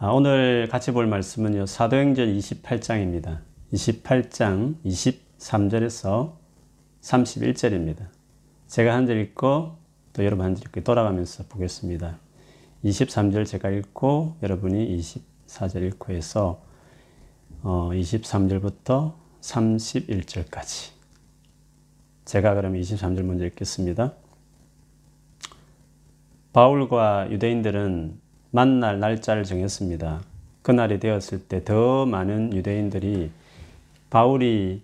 아, 오늘 같이 볼 말씀은요. 사도행전 28장입니다. 28장 23절에서 31절입니다. 제가 한 절 읽고 또 여러분 한 절 읽고 돌아가면서 보겠습니다. 23절 제가 읽고 여러분이 24절 읽고 해서 어, 23절부터 31절까지 제가 그럼 23절 먼저 읽겠습니다. 바울과 유대인들은 만날 날짜를 정했습니다. 그날이 되었을 때 더 많은 유대인들이 바울이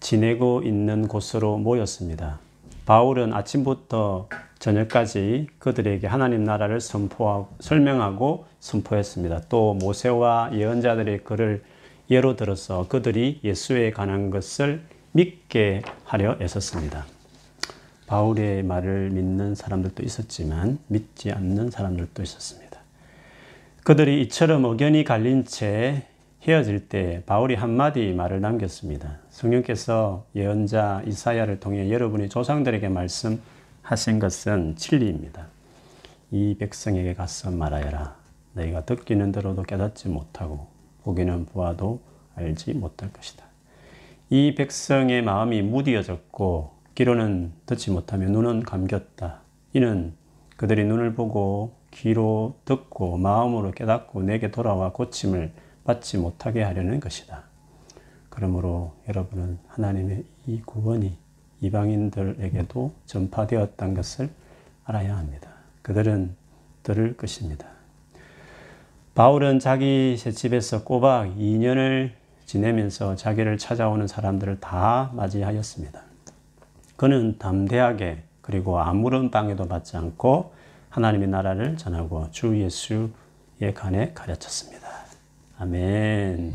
지내고 있는 곳으로 모였습니다. 바울은 아침부터 저녁까지 그들에게 하나님 나라를 선포하고 설명하고 선포했습니다. 또 모세와 예언자들의 글을 예로 들어서 그들이 예수에 관한 것을 믿게 하려 애썼습니다. 바울의 말을 믿는 사람들도 있었지만 믿지 않는 사람들도 있었습니다. 그들이 이처럼 의견이 갈린 채 헤어질 때 바울이 한마디 말을 남겼습니다. 성령께서 예언자 이사야를 통해 여러분의 조상들에게 말씀하신 것은 진리입니다. 이 백성에게 가서 말하여라. 너희가 듣기는 들어도 깨닫지 못하고 보기는 보아도 알지 못할 것이다. 이 백성의 마음이 무디어졌고 귀로는 듣지 못하며 눈은 감겼다. 이는 그들이 눈을 보고 귀로 듣고 마음으로 깨닫고 내게 돌아와 고침을 받지 못하게 하려는 것이다. 그러므로 여러분은 하나님의 이 구원이 이방인들에게도 전파되었다는 것을 알아야 합니다. 그들은 들을 것입니다. 바울은 자기 집에서 꼬박 2년을 지내면서 자기를 찾아오는 사람들을 다 맞이하였습니다. 그는 담대하게 그리고 아무런 방해도 받지 않고 하나님의 나라를 전하고 주 예수의 간에 가르쳤습니다. 아멘.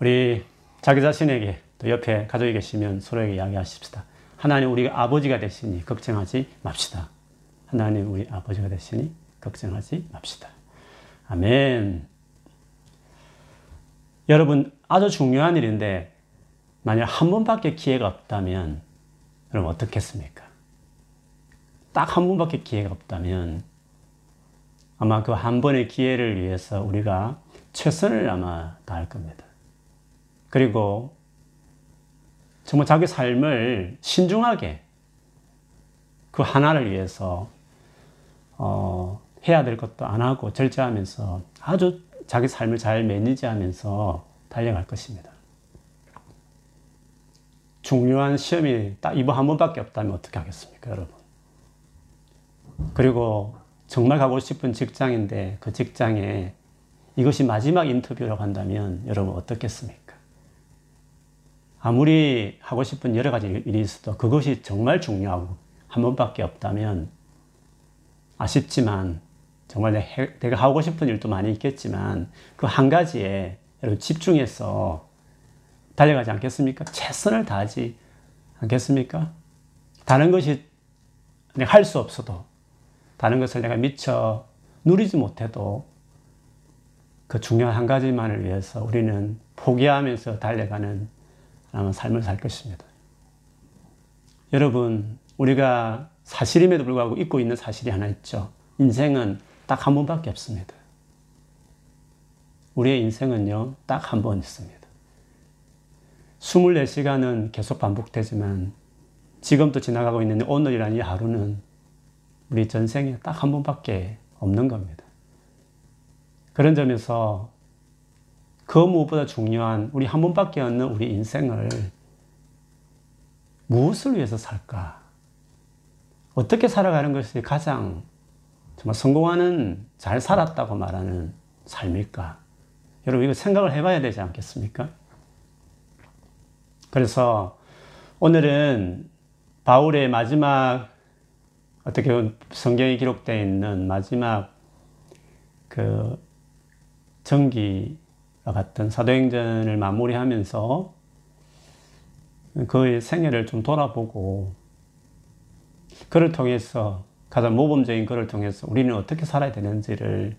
우리 자기 자신에게 또 옆에 가족이 계시면 서로에게 이야기하십시다. 하나님 우리가 아버지가 되시니 걱정하지 맙시다. 하나님 우리 아버지가 되시니 걱정하지 맙시다. 아멘. 여러분 아주 중요한 일인데 만약 한 번밖에 기회가 없다면 그럼 어떻겠습니까? 딱 한 번밖에 기회가 없다면 아마 그 한 번의 기회를 위해서 우리가 최선을 아마 다할 겁니다. 그리고 정말 자기 삶을 신중하게 그 하나를 위해서 어, 해야 될 것도 안 하고 절제하면서 아주 자기 삶을 잘 매니지하면서 달려갈 것입니다. 중요한 시험이 딱 이번 한 번밖에 없다면 어떻게 하겠습니까, 여러분? 그리고 정말 가고 싶은 직장인데 그 직장에 이것이 마지막 인터뷰라고 한다면 여러분 어떻겠습니까? 아무리 하고 싶은 여러 가지 일이 있어도 그것이 정말 중요하고 한 번밖에 없다면 아쉽지만 정말 내가 하고 싶은 일도 많이 있겠지만 그 한 가지에 여러분 집중해서 달려가지 않겠습니까? 최선을 다하지 않겠습니까? 다른 것이 할 수 없어도 다른 것을 내가 미처 누리지 못해도 그 중요한 한 가지만을 위해서 우리는 포기하면서 달려가는 삶을 살 것입니다. 여러분, 우리가 사실임에도 불구하고 잊고 있는 사실이 하나 있죠. 인생은 딱 한 번밖에 없습니다. 우리의 인생은요, 딱 한 번 있습니다. 24시간은 계속 반복되지만 지금도 지나가고 있는 오늘이라는 이 하루는 우리 전생에 딱 한 번밖에 없는 겁니다. 그런 점에서 그 무엇보다 중요한 우리 한 번밖에 없는 우리 인생을 무엇을 위해서 살까? 어떻게 살아가는 것이 가장 정말 성공하는 잘 살았다고 말하는 삶일까? 여러분 이거 생각을 해봐야 되지 않겠습니까? 그래서 오늘은 바울의 마지막 어떻게 보면 성경에 기록되어 있는 마지막 그 전기와 같은 사도행전을 마무리하면서 그의 생애를 좀 돌아보고 그를 통해서 가장 모범적인 그를 통해서 우리는 어떻게 살아야 되는지를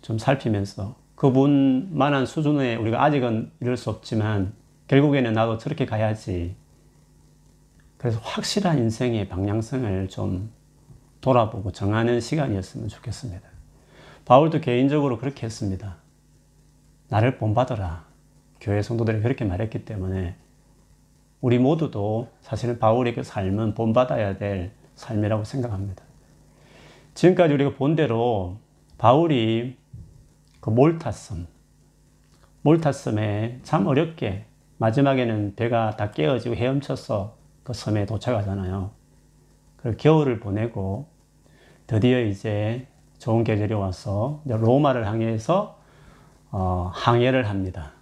좀 살피면서 그분만한 수준에 우리가 아직은 이룰 수 없지만 결국에는 나도 저렇게 가야지. 그래서 확실한 인생의 방향성을 좀 돌아보고 정하는 시간이었으면 좋겠습니다. 바울도 개인적으로 그렇게 했습니다. 나를 본받아라. 교회 성도들이 그렇게 말했기 때문에 우리 모두도 사실은 바울의 그 삶은 본받아야 될 삶이라고 생각합니다. 지금까지 우리가 본 대로 바울이 그 몰타섬, 몰타섬에 참 어렵게 마지막에는 배가 다 깨어지고 헤엄쳐서 그 섬에 도착하잖아요. 그리고 겨울을 보내고 드디어 이제 좋은 계절이 와서 로마를 향해서 어, 항해를 합니다.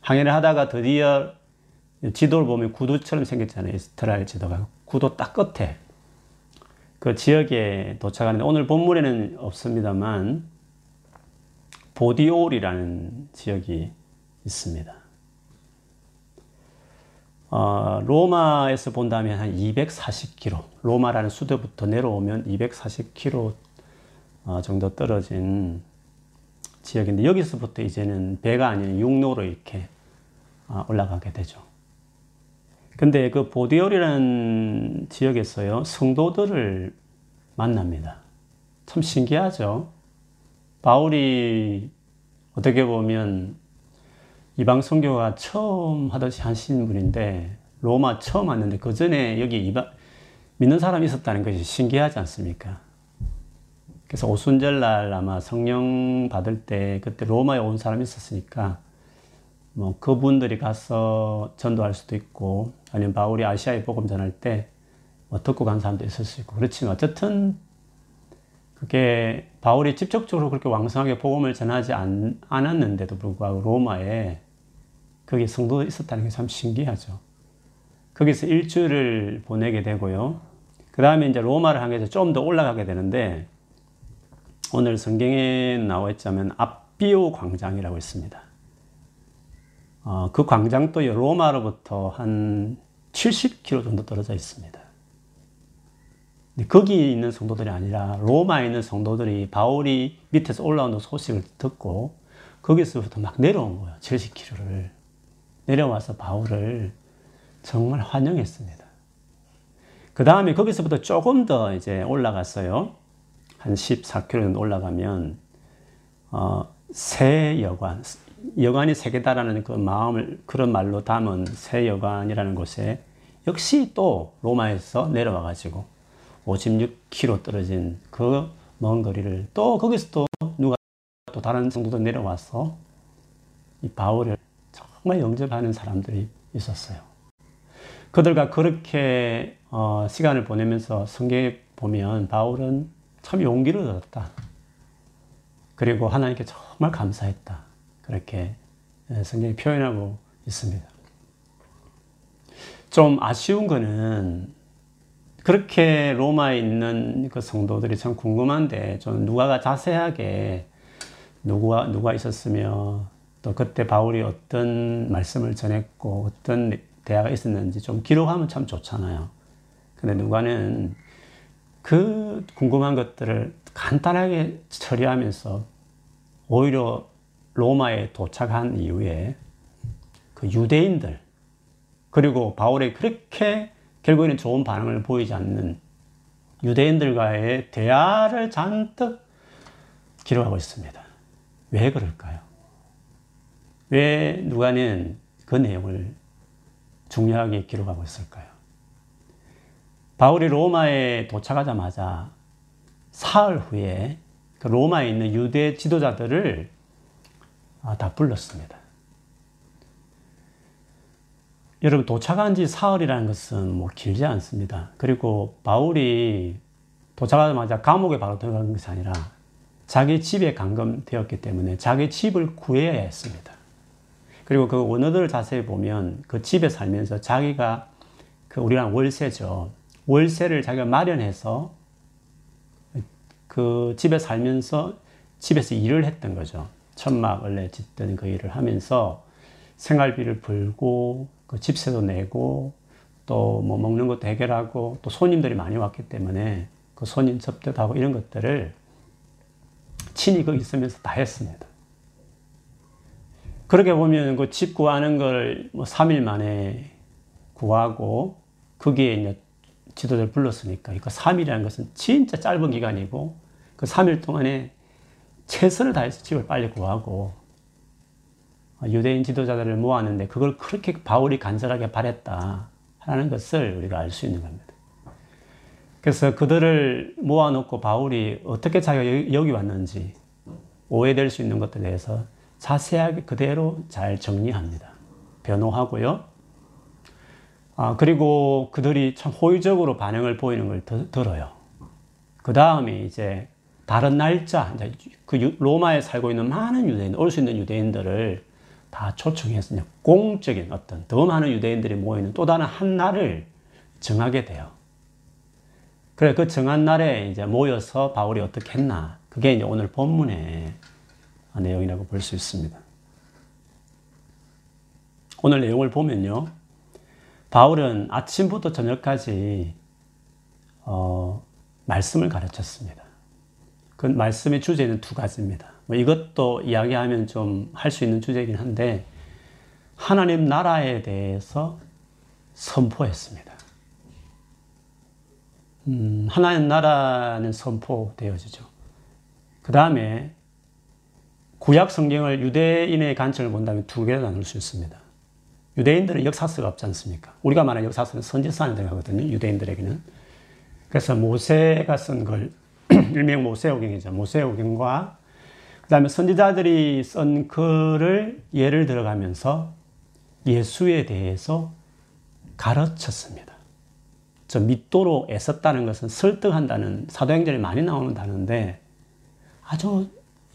항해를 하다가 드디어 지도를 보면 구도처럼 생겼잖아요. 이스라엘 지도가. 구도 딱 끝에 그 지역에 도착하는데 오늘 본문에는 없습니다만 보디올이라는 지역이 있습니다. 어, 로마에서 본다면 한 240km, 로마라는 수도부터 내려오면 240km 어, 정도 떨어진 지역인데 여기서부터 이제는 배가 아닌 육로로 이렇게 어, 올라가게 되죠. 근데 그 보디올이라는 지역에서요, 성도들을 만납니다. 참 신기하죠? 바울이 어떻게 보면 이방 선교가 처음 하듯이 하신 분인데, 로마 처음 왔는데, 그 전에 여기 이방, 믿는 사람이 있었다는 것이 신기하지 않습니까? 그래서 오순절 날 아마 성령 받을 때, 그때 로마에 온 사람이 있었으니까, 뭐 그분들이 가서 전도할 수도 있고 아니면 바울이 아시아에 복음 전할 때 뭐 듣고 간 사람도 있을 수 있고 그렇지만 어쨌든 그게 바울이 직접적으로 그렇게 왕성하게 복음을 전하지 않, 않았는데도 불구하고 로마에 거기 성도가 있었다는 게 참 신기하죠. 거기서 일주일을 보내게 되고요. 그 다음에 이제 로마를 향해서 좀 더 올라가게 되는데 오늘 성경에 나와 있자면 앞비오 광장이라고 있습니다. 어, 그 광장도 로마로부터 한 70km 정도 떨어져 있습니다. 거기 있는 성도들이 아니라 로마에 있는 성도들이 바울이 밑에서 올라오는 소식을 듣고 거기서부터 막 내려온 거예요. 70km를. 내려와서 바울을 정말 환영했습니다. 그 다음에 거기서부터 조금 더 이제 올라갔어요. 한 14km 정도 올라가면, 어, 새 여관, 여관이 세 개다라는 그 마음을 그런 말로 담은 새 여관이라는 곳에 역시 또 로마에서 내려와 가지고 56km 떨어진 그 먼 거리를 또 거기서 또 누가 또 다른 성도도 내려와서 이 바울을 정말 영접하는 사람들이 있었어요. 그들과 그렇게 어, 시간을 보내면서 성경에 보면 바울은 참 용기를 얻었다. 그리고 하나님께 정말 감사했다. 그렇게 예, 성경이 표현하고 있습니다. 좀 아쉬운 거는 그렇게 로마에 있는 그 성도들이 참 궁금한데 좀 누가가 자세하게 누가 누가 있었으며 또 그때 바울이 어떤 말씀을 전했고 어떤 대화가 있었는지 좀 기록하면 참 좋잖아요. 근데 누가는 그 궁금한 것들을 간단하게 처리하면서 오히려 로마에 도착한 이후에 그 유대인들 그리고 바울이 그렇게 결국에는 좋은 반응을 보이지 않는 유대인들과의 대화를 잔뜩 기록하고 있습니다. 왜 그럴까요? 왜 누가는 그 내용을 중요하게 기록하고 있을까요? 바울이 로마에 도착하자마자 사흘 후에 그 로마에 있는 유대 지도자들을 아, 다 불렀습니다. 여러분 도착한 지 사흘이라는 것은 뭐 길지 않습니다. 그리고 바울이 도착하자마자 감옥에 바로 들어간 것이 아니라 자기 집에 감금되었기 때문에 자기 집을 구해야 했습니다. 그리고 그 원어들을 자세히 보면 그 집에 살면서 자기가 그 우리랑 월세죠. 월세를 자기가 마련해서 그 집에 살면서 집에서 일을 했던 거죠. 천막 원래 짓던 그 일을 하면서 생활비를 벌고 그 집세도 내고 또 뭐 먹는 것도 해결하고 또 손님들이 많이 왔기 때문에 그 손님 접대도 하고 이런 것들을 친히 거기 있으면서 다 했습니다. 그렇게 보면 그 집 구하는 걸 뭐 3일 만에 구하고 거기에 이제 지도자를 불렀으니까 그 3일이라는 것은 진짜 짧은 기간이고 그 3일 동안에 최선을 다해서 집을 빨리 구하고 유대인 지도자들을 모았는데 그걸 그렇게 바울이 간절하게 바랬다 하는 것을 우리가 알 수 있는 겁니다. 그래서 그들을 모아놓고 바울이 어떻게 자기가 여기 왔는지 오해될 수 있는 것들에 대해서 자세하게 그대로 잘 정리합니다. 변호하고요. 아, 그리고 그들이 참 호의적으로 반응을 보이는 걸 더, 들어요. 그 다음에 이제 다른 날짜, 그 로마에 살고 있는 많은 유대인, 올 수 있는 유대인들을 다 초청해서 공적인 어떤 더 많은 유대인들이 모이는 또 다른 한 날을 정하게 돼요. 그래, 그 정한 날에 이제 모여서 바울이 어떻게 했나. 그게 이제 오늘 본문의 내용이라고 볼 수 있습니다. 오늘 내용을 보면요. 바울은 아침부터 저녁까지 어, 말씀을 가르쳤습니다. 그 말씀의 주제는 두 가지입니다. 뭐 이것도 이야기하면 좀 할 수 있는 주제이긴 한데 하나님 나라에 대해서 선포했습니다. 음, 하나님 나라는 선포되어지죠. 그 다음에 구약 성경을 유대인의 관점을 본다면 두 개로 나눌 수 있습니다. 유대인들은 역사서가 없지 않습니까? 우리가 말하는 역사서는 선지서에 들어가거든요. 유대인들에게는. 그래서 모세가 쓴 걸, 일명 모세오경이죠. 모세오경과 그 다음에 선지자들이 쓴 글을 예를 들어가면서 예수에 대해서 가르쳤습니다. 저 믿도록 애썼다는 것은 설득한다는 사도행전에 많이 나오는 단어인데 아주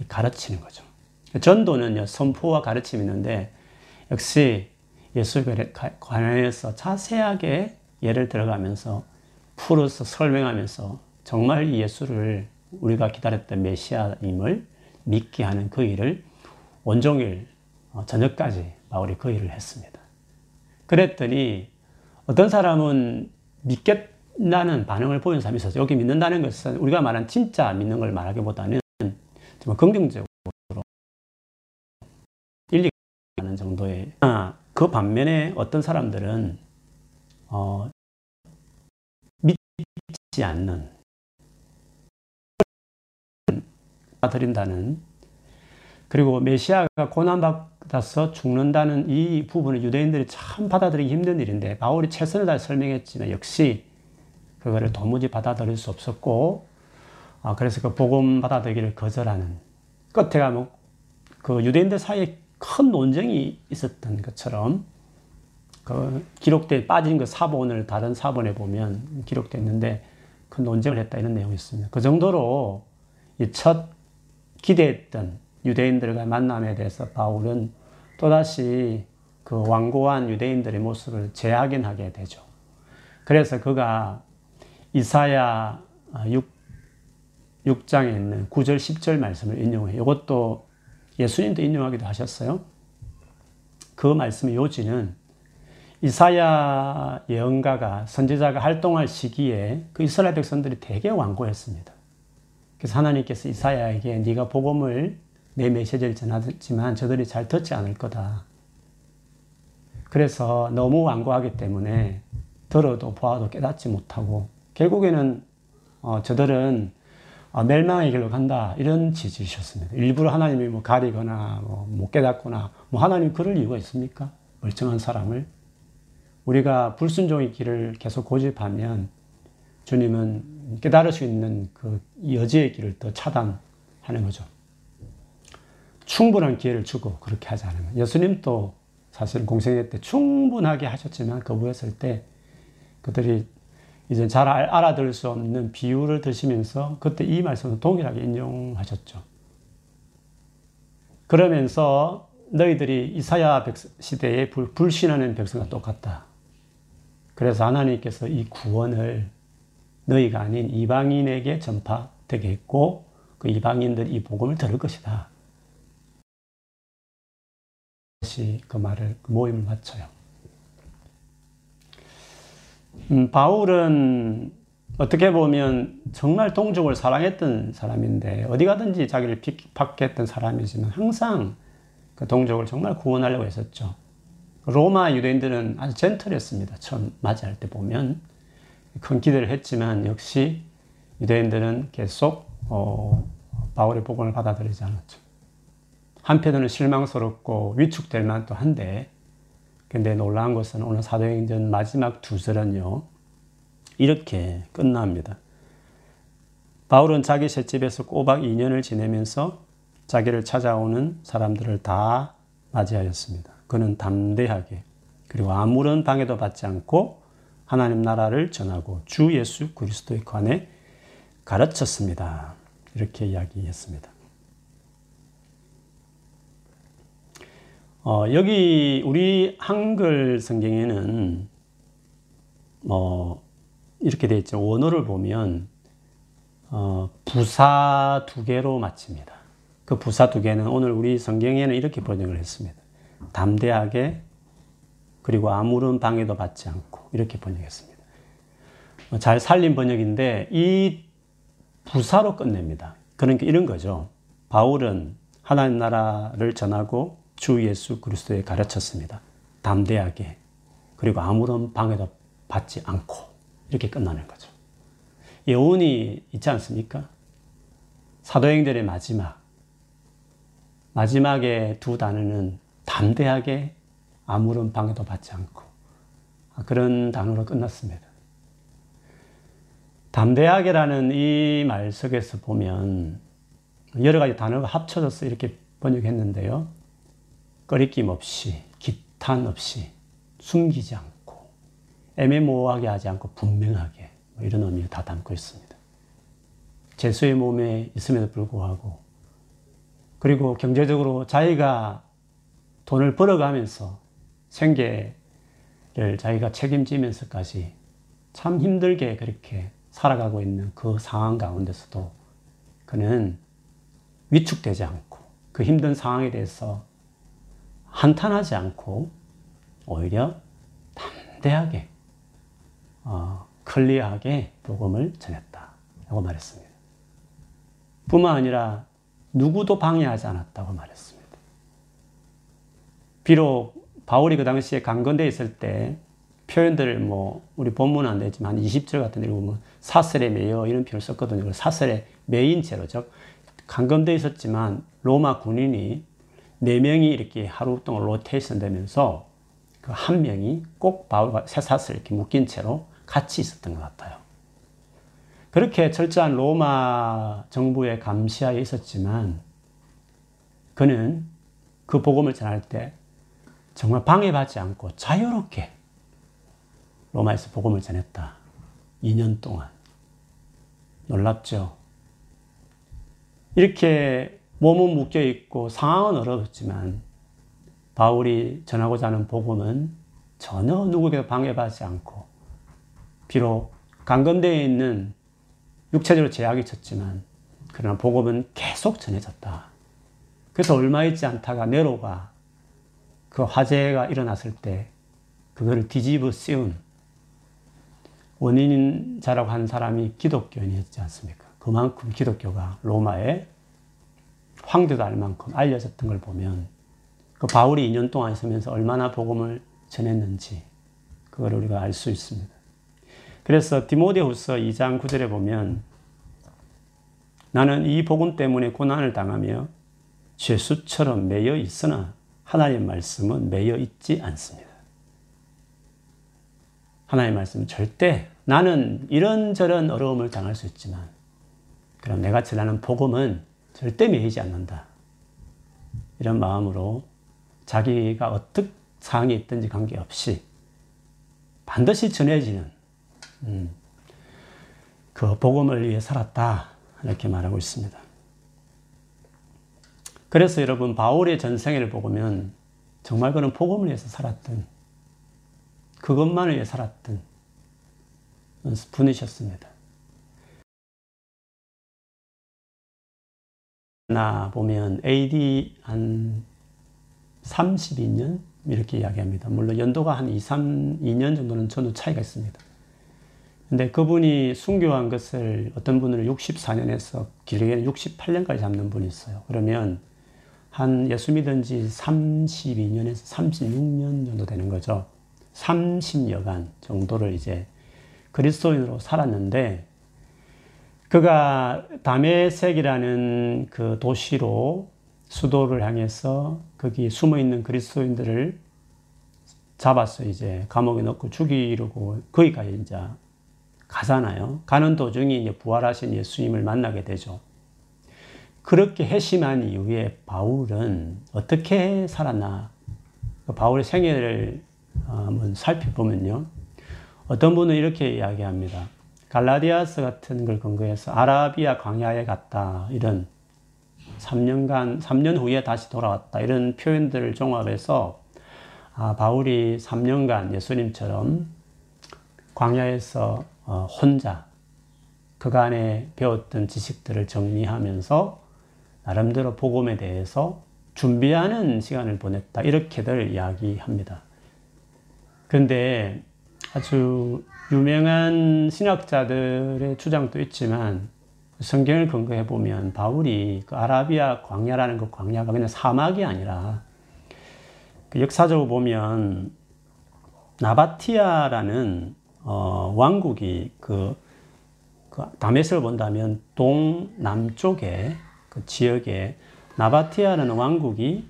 가르치는 거죠. 전도는요, 선포와 가르침이 있는데 역시 예수에 관해서 자세하게 예를 들어가면서 풀어서 설명하면서 정말 예수를 우리가 기다렸던 메시아임을 믿게 하는 그 일을 온종일 어, 저녁까지 바울이 그 일을 했습니다. 그랬더니 어떤 사람은 믿겠다는 반응을 보이는 사람이 있어서 여기 믿는다는 것은 우리가 말한 진짜 믿는 걸 말하기보다는 정말 긍정적 으로 일리가 는 정도의. 아, 그 반면에 어떤 사람들은 어, 믿지 않는 드린다는 그리고 메시아가 고난받아서 죽는다는 이 부분을 유대인들이 참 받아들이기 힘든 일인데 바울이 최선을 다해 설명했지만 역시 그거를 도무지 받아들일 수 없었고 아, 그래서 그 복음 받아들이기를 거절하는 끝에 가면 그 유대인들 사이에 큰 논쟁이 있었던 것처럼 그 기록돼 빠진 그 사본을 다른 사본에 보면 기록됐는데 그 논쟁을 했다 이런 내용이 있습니다. 그 정도로 이첫 기대했던 유대인들과 만남에 대해서 바울은 또다시 그 완고한 유대인들의 모습을 재확인하게 되죠. 그래서 그가 이사야 6, 6장에 있는 9절, 10절 말씀을 인용해요. 이것도 예수님도 인용하기도 하셨어요. 그 말씀의 요지는 이사야 예언가가 선지자가 활동할 시기에 그 이스라엘 백성들이 되게 완고했습니다. 그래서 하나님께서 이사야에게 네가 복음을 내 메시지를 전하지만 저들이 잘 듣지 않을 거다. 그래서 너무 완고하기 때문에 들어도 보아도 깨닫지 못하고 결국에는 어, 저들은 어, 멸망의 길로 간다 이런 지지셨습니다. 일부러 하나님이 뭐 가리거나 뭐 못 깨닫거나 뭐 하나님 그럴 이유가 있습니까? 멀쩡한 사람을 우리가 불순종의 길을 계속 고집하면 주님은 깨달을 수 있는 그 여지의 길을 더 차단하는 거죠. 충분한 기회를 주고 그렇게 하지 않으면. 예수님도 사실 공생애 때 충분하게 하셨지만 거부했을 때 그들이 이제 잘 알아들을 수 없는 비유를 드시면서 그때 이 말씀을 동일하게 인용하셨죠. 그러면서 너희들이 이사야 시대에 불신하는 백성과 똑같다. 그래서 하나님께서 이 구원을 너희가 아닌 이방인에게 전파되게 했고 그 이방인들 이 복음을 들을 것이다. 다시 그 말을 그 모임을 마쳐요. 음, 바울은 어떻게 보면 정말 동족을 사랑했던 사람인데 어디 가든지 자기를 핍박했던 사람이지만 항상 그 동족을 정말 구원하려고 했었죠. 로마 유대인들은 아주 젠틀했습니다. 처음 맞이할 때 보면 큰 기대를 했지만 역시 유대인들은 계속 어, 바울의 복음을 받아들이지 않았죠. 한편으로는 실망스럽고 위축될 만도 한데 근데 놀라운 것은 오늘 사도행전 마지막 두 절은요. 이렇게 끝납니다. 바울은 자기 셋집에서 꼬박 2년을 지내면서 자기를 찾아오는 사람들을 다 맞이하였습니다. 그는 담대하게 그리고 아무런 방해도 받지 않고 하나님 나라를 전하고 주 예수 그리스도에 관해 가르쳤습니다. 이렇게 이야기했습니다. 어, 여기 우리 한글 성경에는 뭐 이렇게 되어 있죠. 원어를 보면 어, 부사 두 개로 마칩니다. 그 부사 두 개는 오늘 우리 성경에는 이렇게 번역을 했습니다. 담대하게 그리고 아무런 방해도 받지 않고 이렇게 번역했습니다. 어, 잘 살린 번역인데 이 부사로 끝냅니다. 그러니까 이런 거죠. 바울은 하나님 나라를 전하고 주 예수 그리스도에 가르쳤습니다. 담대하게 그리고 아무런 방해도 받지 않고 이렇게 끝나는 거죠. 여운이 있지 않습니까? 사도행전의 마지막 마지막에 두 단어는 담대하게 아무런 방해도 받지 않고 그런 단어로 끝났습니다. 담대하게라는 이 말 속에서 보면 여러 가지 단어가 합쳐져서 이렇게 번역했는데요. 꺼리낌 없이, 기탄 없이, 숨기지 않고, 애매모호하게 하지 않고 분명하게 뭐 이런 의미를 다 담고 있습니다. 재수의 몸에 있음에도 불구하고 그리고 경제적으로 자기가 돈을 벌어가면서 생계를 자기가 책임지면서까지 참 힘들게 그렇게 살아가고 있는 그 상황 가운데서도 그는 위축되지 않고 그 힘든 상황에 대해서 한탄하지 않고 오히려 담대하게 어, 클리어하게 복음을 전했다라고 말했습니다. 뿐만 아니라 누구도 방해하지 않았다고 말했습니다. 비록 바울이 그 당시에 강건대에 있을 때 표현들을 뭐 우리 본문은 안 되지만 20절 같은 데 보면 사슬에 매여 이런 표현을 썼거든요. 사슬에 매인 채로 즉 강건대에 있었지만 로마 군인이 네 명이 이렇게 하루 동안 로테이션 되면서 그 한 명이 꼭 바울과 쇠사슬 이렇게 묶인 채로 같이 있었던 것 같아요. 그렇게 철저한 로마 정부의 감시하에 있었지만 그는 그 복음을 전할 때 정말 방해받지 않고 자유롭게 로마에서 복음을 전했다. 2년 동안. 놀랍죠? 이렇게 몸은 묶여 있고 상황은 어렵지만 바울이 전하고자 하는 복음은 전혀 누구에게 방해받지 않고 비록 강건대에 있는 육체적으로 제약이 쳤지만 그러나 복음은 계속 전해졌다. 그래서 얼마 있지 않다가 네로가 그 화재가 일어났을 때 그거를 뒤집어 씌운 원인자라고 하는 사람이 기독교인이었지 않습니까? 그만큼 기독교가 로마에 황제도 알 만큼 알려졌던 걸 보면 그 바울이 2년 동안 있으면서 얼마나 복음을 전했는지 그걸 우리가 알 수 있습니다. 그래서 디모데후서 2장 9절에 보면 나는 이 복음 때문에 고난을 당하며 죄수처럼 매여 있으나 하나님 말씀은 매여 있지 않습니다. 하나님 말씀은 절대 나는 이런저런 어려움을 당할 수 있지만 그럼 내가 전하는 복음은 절대 매이지 않는다. 이런 마음으로 자기가 어떤 상황이 있든지 관계없이 반드시 전해지는 음, 그 복음을 위해 살았다. 이렇게 말하고 있습니다. 그래서 여러분 바울의 전생애를 보면 정말 그는 복음을 위해서 살았던 그것만을 위해 살았던 분이셨습니다. 나 보면 AD 한 32년 이렇게 이야기합니다. 물론 연도가 한 2, 3, 2년 정도는 저는 차이가 있습니다. 근데 그분이 순교한 것을 어떤 분은 64년에서 길게는 68년까지 잡는 분이 있어요. 그러면 한 예수 믿은 지 32년에서 36년 정도 되는 거죠. 30여간 정도를 이제 그리스도인으로 살았는데 그가 다메섹이라는 그 도시로 수도를 향해서 거기 숨어 있는 그리스도인들을 잡았어 이제 감옥에 넣고 죽이려고 거기까지 이제 가잖아요. 가는 도중에 이제 부활하신 예수님을 만나게 되죠. 그렇게 회심한 이후에 바울은 어떻게 살았나? 그 바울의 생애를 어, 한번 살펴보면요. 어떤 분은 이렇게 이야기합니다. 갈라디아스 같은 걸 근거해서 아라비아 광야에 갔다. 이런 3년간, 3년 후에 다시 돌아왔다. 이런 표현들을 종합해서 아, 바울이 3년간 예수님처럼 광야에서 어, 혼자 그간에 배웠던 지식들을 정리하면서 나름대로 복음에 대해서 준비하는 시간을 보냈다. 이렇게들 이야기합니다. 그런데 아주 유명한 신학자들의 주장도 있지만 성경을 근거해 보면 바울이 그 아라비아 광야라는 그 광야가 그냥 사막이 아니라 그 역사적으로 보면 나바티아라는 어, 왕국이 그, 그 다메섹을 본다면 동남쪽에 그 지역에 나바티아라는 왕국이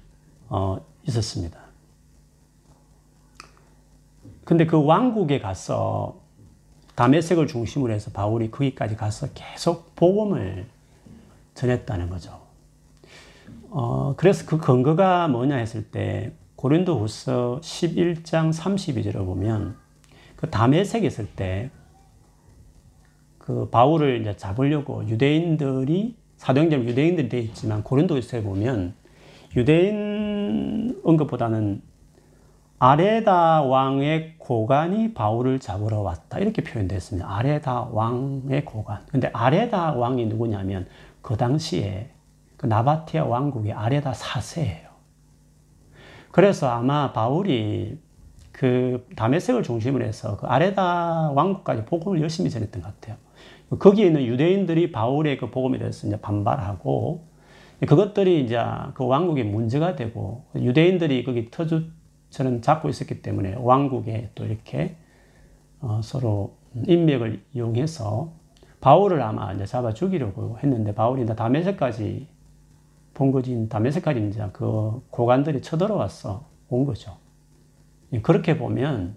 어, 있었습니다. 근데 그 왕국에 가서 다메섹을 중심으로 해서 바울이 거기까지 가서 계속 복음을 전했다는 거죠. 어, 그래서 그 근거가 뭐냐 했을 때 고린도 후서 11장 32절을 보면 그 다메섹에 있을 때 그 바울을 이제 잡으려고 유대인들이 사도행전 유대인들이 되어 있지만 고린도에서 보면 유대인 언급보다는 아레다 왕의 고관이 바울을 잡으러 왔다. 이렇게 표현되었습니다. 아레다 왕의 고관. 근데 아레다 왕이 누구냐면 그 당시에 그 나바티아 왕국의 아레다 사세예요. 그래서 아마 바울이 그 다메섹을 중심으로 해서 그 아레다 왕국까지 복음을 열심히 전했던 것 같아요. 거기에 있는 유대인들이 바울의 그 복음에 대해서 이제 반발하고 그것들이 이제 그 왕국의 문제가 되고 유대인들이 거기 터주 처럼 잡고 있었기 때문에 왕국에 또 이렇게 어 서로 인맥을 이용해서 바울을 아마 이제 잡아 죽이려고 했는데 바울이 이제 다메섹까지 본거지 다메섹까지 이제 그 고관들이 쳐들어왔어 온 거죠. 그렇게 보면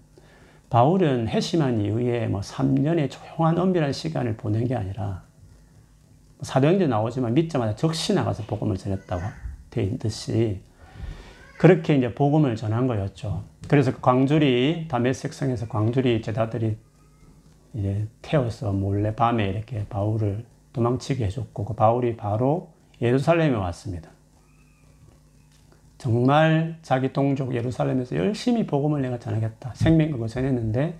바울은 회심한 이후에 뭐 3년의 조용한 은밀한 시간을 보낸 게 아니라 사도행전 나오지만 믿자마자 적시 나가서 복음을 전했다고 돼 있듯이 그렇게 이제 복음을 전한 거였죠. 그래서 그 광주리 다메섹 성에서 광주리 제자들이 이제 태워서 몰래 밤에 이렇게 바울을 도망치게 해줬고 그 바울이 바로 예루살렘에 왔습니다. 정말 자기 동족 예루살렘에서 열심히 복음을 내가 전하겠다. 생명극을 전했는데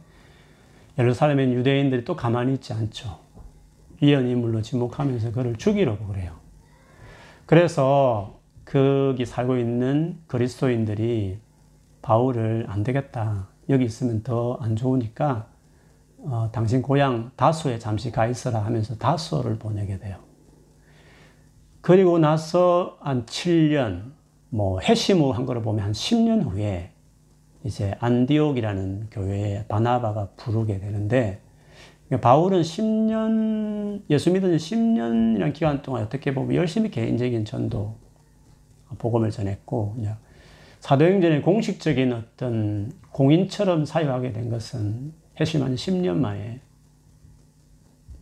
예루살렘엔 유대인들이 또 가만히 있지 않죠. 위헌 인물로 지목하면서 그를 죽이려고 그래요. 그래서 거기 살고 있는 그리스도인들이 바울을 안 되겠다. 여기 있으면 더 안 좋으니까 어, 당신 고향 다소에 잠시 가 있어라 하면서 다소를 보내게 돼요. 그리고 나서 한 7년 뭐 해시무 한 거를 보면 한 10년 후에 이제 안디옥이라는 교회에 바나바가 부르게 되는데 그러니까 바울은 10년 예수 믿은 지 10년이라는 기간 동안 어떻게 보면 열심히 개인적인 전도 복음을 전했고 사도행전의 공식적인 어떤 공인처럼 사용하게 된 것은 해심한 10년 만에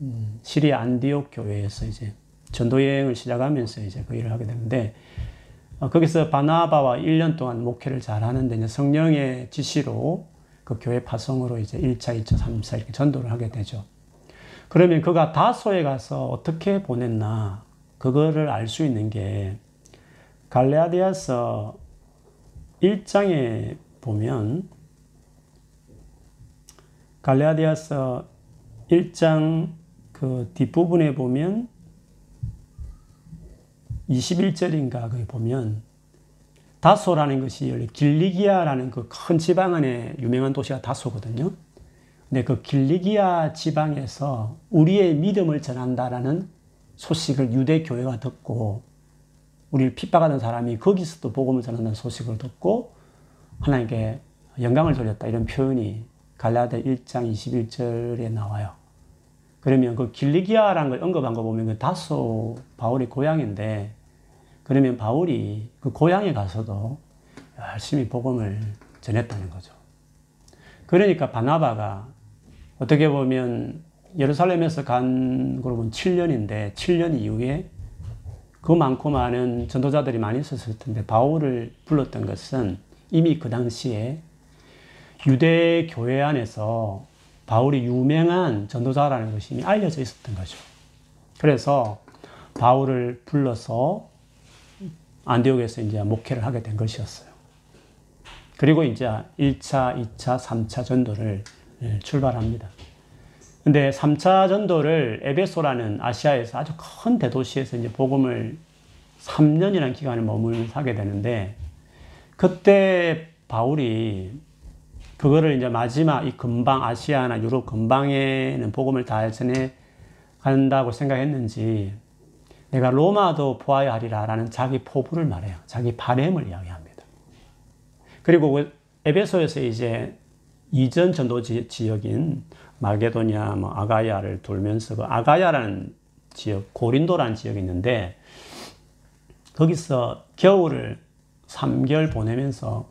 음, 시리아 안디옥 교회에서 이제 전도 여행을 시작하면서 이제 그 일을 하게 되는데 어, 거기서 바나바와 1년 동안 목회를 잘 하는데 이제 성령의 지시로 그 교회 파송으로 이제 1차, 2차, 3차 이렇게 전도를 하게 되죠. 그러면 그가 다소에 가서 어떻게 보냈나 그거를 알 수 있는 게 갈레아디아서 1장에 보면 갈레아디아서 1장 그 뒷부분에 보면 21절인가 거기 보면 다소라는 것이 원래 길리기아라는 그 큰 지방 안에 유명한 도시가 다소거든요. 근데 그 길리기아 지방에서 우리의 믿음을 전한다라는 소식을 유대 교회가 듣고 우리를 핍박하는 사람이 거기서 또 복음을 전한다는 소식을 듣고 하나님께 영광을 돌렸다 이런 표현이 갈라디아 1장 21절에 나와요. 그러면 그 길리기아라는 걸 언급한 거 보면 그 다소 바울의 고향인데 그러면 바울이 그 고향에 가서도 열심히 복음을 전했다는 거죠. 그러니까 바나바가 어떻게 보면 예루살렘에서 간 보면 7년인데 7년 이후에 그 많고 많은 전도자들이 많이 있었을 텐데 바울을 불렀던 것은 이미 그 당시에 유대 교회 안에서 바울이 유명한 전도자라는 것이 이미 알려져 있었던 거죠. 그래서 바울을 불러서 안디옥에서 이제 목회를 하게 된 것이었어요. 그리고 이제 1차, 2차, 3차 전도를 예, 출발합니다. 근데 3차 전도를 에베소라는 아시아에서 아주 큰 대도시에서 이제 복음을 3년이라는 기간을 머물면서 하게 되는데 그때 바울이 그거를 이제 마지막 이 근방 아시아나 유럽 근방에는 복음을 다 전해 간다고 생각했는지 내가 로마도 보아야 하리라라는 자기 포부를 말해요. 자기 바램을 이야기합니다. 그리고 그 에베소에서 이제 이전 전도 지역인 마게도냐, 뭐 아가야를 돌면서 그 아가야라는 지역, 고린도라는 지역이 있는데 거기서 겨울을 3개월 보내면서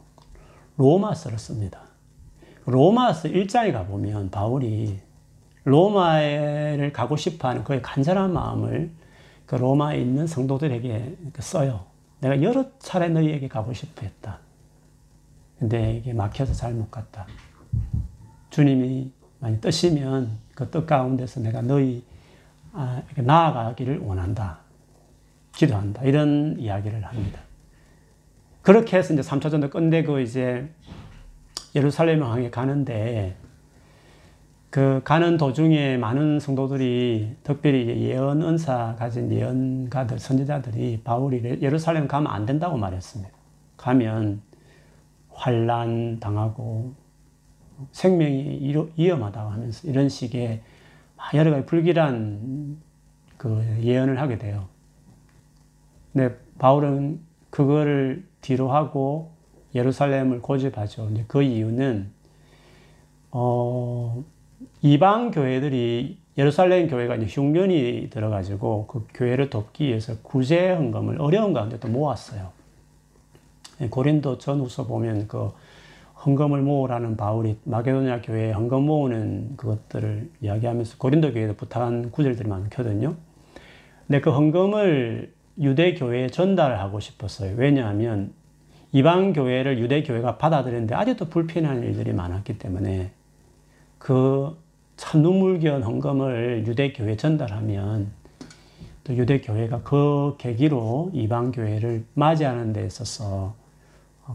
로마서를 씁니다. 로마서 1장에 가보면 바울이 로마를 가고 싶어 하는 그의 간절한 마음을 그 로마에 있는 성도들에게 써요. 내가 여러 차례 너희에게 가고 싶어 했다. 근데 이게 막혀서 잘 못 갔다. 주님이 많이 뜨시면 그 뜻 가운데서 내가 너희 아, 나아가기를 원한다. 기도한다. 이런 이야기를 합니다. 그렇게 해서 이제 3차 전도 끝내고 이제 예루살렘 항에 가는데 그 가는 도중에 많은 성도들이 특별히 예언 은사 가진 예언가들 선지자들이 바울이 예루살렘 가면 안 된다고 말했습니다. 가면 환란 당하고 생명이 위험하다고 하면서 이런 식의 여러 가지 불길한 그 예언을 하게 돼요. 근데 바울은 그거를 뒤로 하고 예루살렘을 고집하죠. 그 이유는 어, 이방 교회들이 예루살렘 교회가 이제 흉년이 들어가지고 그 교회를 돕기 위해서 구제 헌금을 어려운 가운데 또 모았어요. 고린도 전후서 보면 그 헌금을 모으라는 바울이 마게도냐 교회에 헌금 모으는 그것들을 이야기하면서 고린도 교회에 부탁한 구절들이 많거든요. 근데 그 헌금을 유대 교회에 전달하고 싶었어요. 왜냐하면 이방 교회를 유대 교회가 받아들였는데 아직도 불편한 일들이 많았기 때문에 그 참 눈물겨운 헌금을 유대 교회에 전달하면 또 유대 교회가 그 계기로 이방 교회를 맞이하는 데 있어서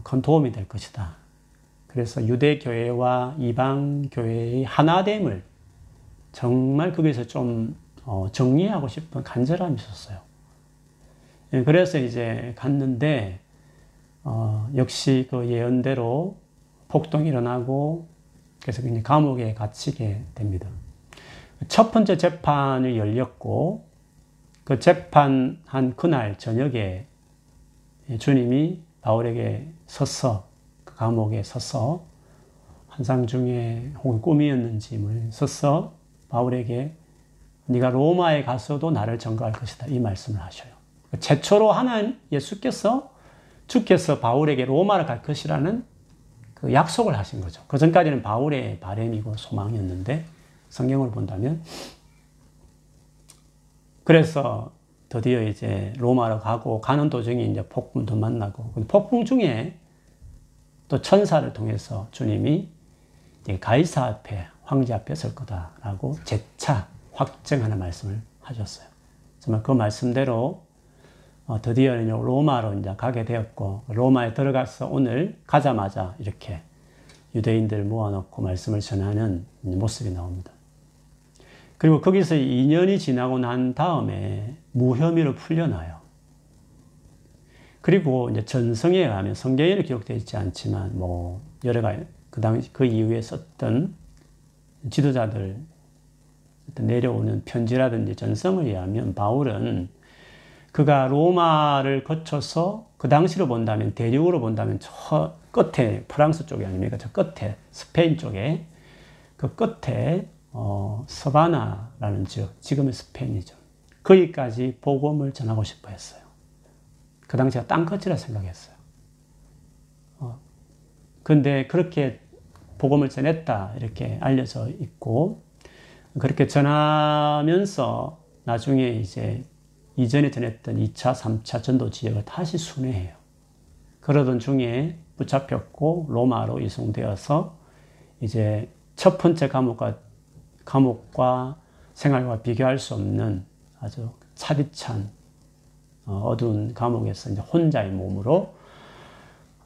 큰 도움이 될 것이다. 그래서 유대 교회와 이방 교회의 하나됨을 정말 거기서 좀 어, 정리하고 싶은 간절함이 있었어요. 예, 그래서 이제 갔는데 어, 역시 그 예언대로 폭동이 일어나고 그래서 그냥 감옥에 갇히게 됩니다. 첫 번째 재판이 열렸고 그 재판한 그날 저녁에 주님이 바울에게 서서 그 감옥에 서서 환상 중에 혹은 꿈이었는지 뭐 서서 바울에게 네가 로마에 가서도 나를 전거할 것이다 이 말씀을 하셔요. 최초로 하나님 예수께서 주께서 바울에게 로마를 갈 것이라는 그 약속을 하신 거죠. 그 전까지는 바울의 바램이고 소망이었는데 성경을 본다면 그래서 드디어 이제 로마로 가고 가는 도중에 이제 폭풍도 만나고 폭풍 중에 또 천사를 통해서 주님이 가이사 앞에 황제 앞에 설 거다라고 재차 확정하는 말씀을 하셨어요. 정말 그 말씀대로 어, 드디어 로마로 이제 가게 되었고 로마에 들어가서 오늘 가자마자 이렇게 유대인들 모아놓고 말씀을 전하는 모습이 나옵니다. 그리고 거기서 2년이 지나고 난 다음에 무혐의로 풀려나요. 그리고 이제 전성에 가면 성경에는 기록되어 있지 않지만 뭐 여러 가지 그 당시 그 이후에 썼던 지도자들 내려오는 편지라든지 전성을 의하면 바울은 그가 로마를 거쳐서 그 당시로 본다면 대륙으로 본다면 저 끝에 프랑스 쪽이 아닙니까? 저 끝에 스페인 쪽에 그 끝에 어, 서바나라는 지역, 지금의 스페인이죠. 거기까지 복음을 전하고 싶어 했어요. 그 당시가 땅끝이라 생각했어요. 어, 근데 그렇게 복음을 전했다 이렇게 알려져 있고 그렇게 전하면서 나중에 이제 이전에 전했던 2차, 3차 전도 지역을 다시 순회해요. 그러던 중에 붙잡혔고 로마로 이송되어서 이제 첫 번째 감옥과 감옥과 생활과 비교할 수 없는 아주 차디찬 어, 어두운 감옥에서 이제 혼자의 몸으로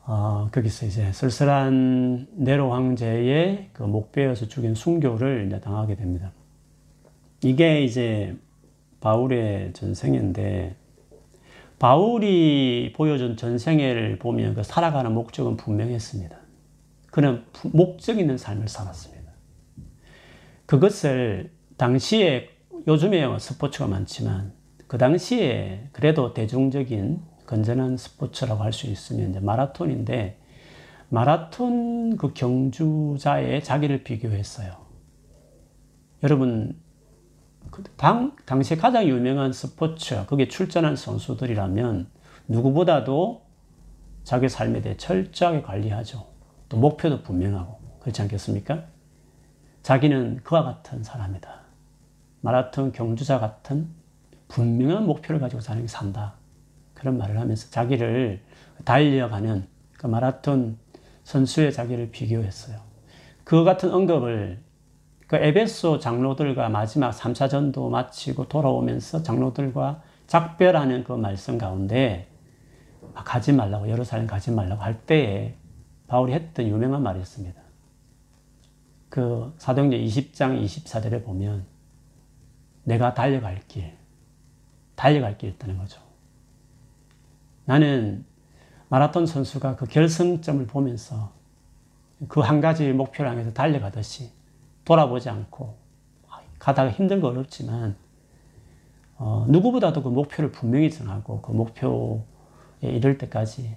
어, 거기서 이제 쓸쓸한 네로 황제의 그 목베어서 죽인 순교를 이제 당하게 됩니다. 이게 이제 바울의 전생인데 바울이 보여준 전생애를 보면 그 살아가는 목적은 분명했습니다. 그는 목적 있는 삶을 살았습니다. 그것을 당시에 요즘에 스포츠가 많지만 그 당시에 그래도 대중적인 건전한 스포츠라고 할 수 있으면 이제 마라톤인데 마라톤 그 경주자의 자기를 비교했어요. 여러분 그 당, 당시에 가장 유명한 스포츠, 거기에 출전한 선수들이라면 누구보다도 자기 삶에 대해 철저하게 관리하죠. 또 목표도 분명하고, 그렇지 않겠습니까? 자기는 그와 같은 사람이다. 마라톤 경주자 같은 분명한 목표를 가지고 사람이 산다. 그런 말을 하면서 자기를 달려가는 그 마라톤 선수의 자기를 비교했어요. 그 같은 언급을 그 에베소 장로들과 마지막 3차 전도 마치고 돌아오면서 장로들과 작별하는 그 말씀 가운데 가지 말라고 예루살렘 가지 말라고 할 때에 바울이 했던 유명한 말이 있습니다. 그 사도행전 20장 24절에 보면 내가 달려갈 길, 달려갈 길 있다는 거죠. 나는 마라톤 선수가 그 결승점을 보면서 그 한 가지 목표를 향해서 달려가듯이 돌아보지 않고 가다가 힘들고 어렵지만 어, 누구보다도 그 목표를 분명히 정하고 그 목표에 이를 때까지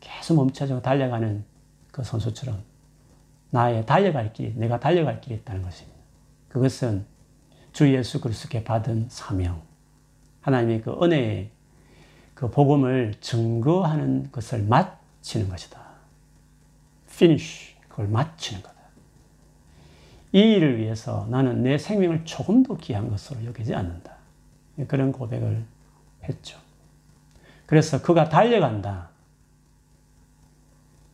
계속 멈춰서 달려가는 그 선수처럼 나의 달려갈 길, 내가 달려갈 길이 있다는 것입니다. 그것은 주 예수 그리스도께 받은 사명, 하나님의 그 은혜의 그 복음을 증거하는 것을 마치는 것이다. finish, 그걸 마치는 것. 이 일을 위해서 나는 내 생명을 조금 더 귀한 것으로 여기지 않는다. 그런 고백을 했죠. 그래서 그가 달려간다.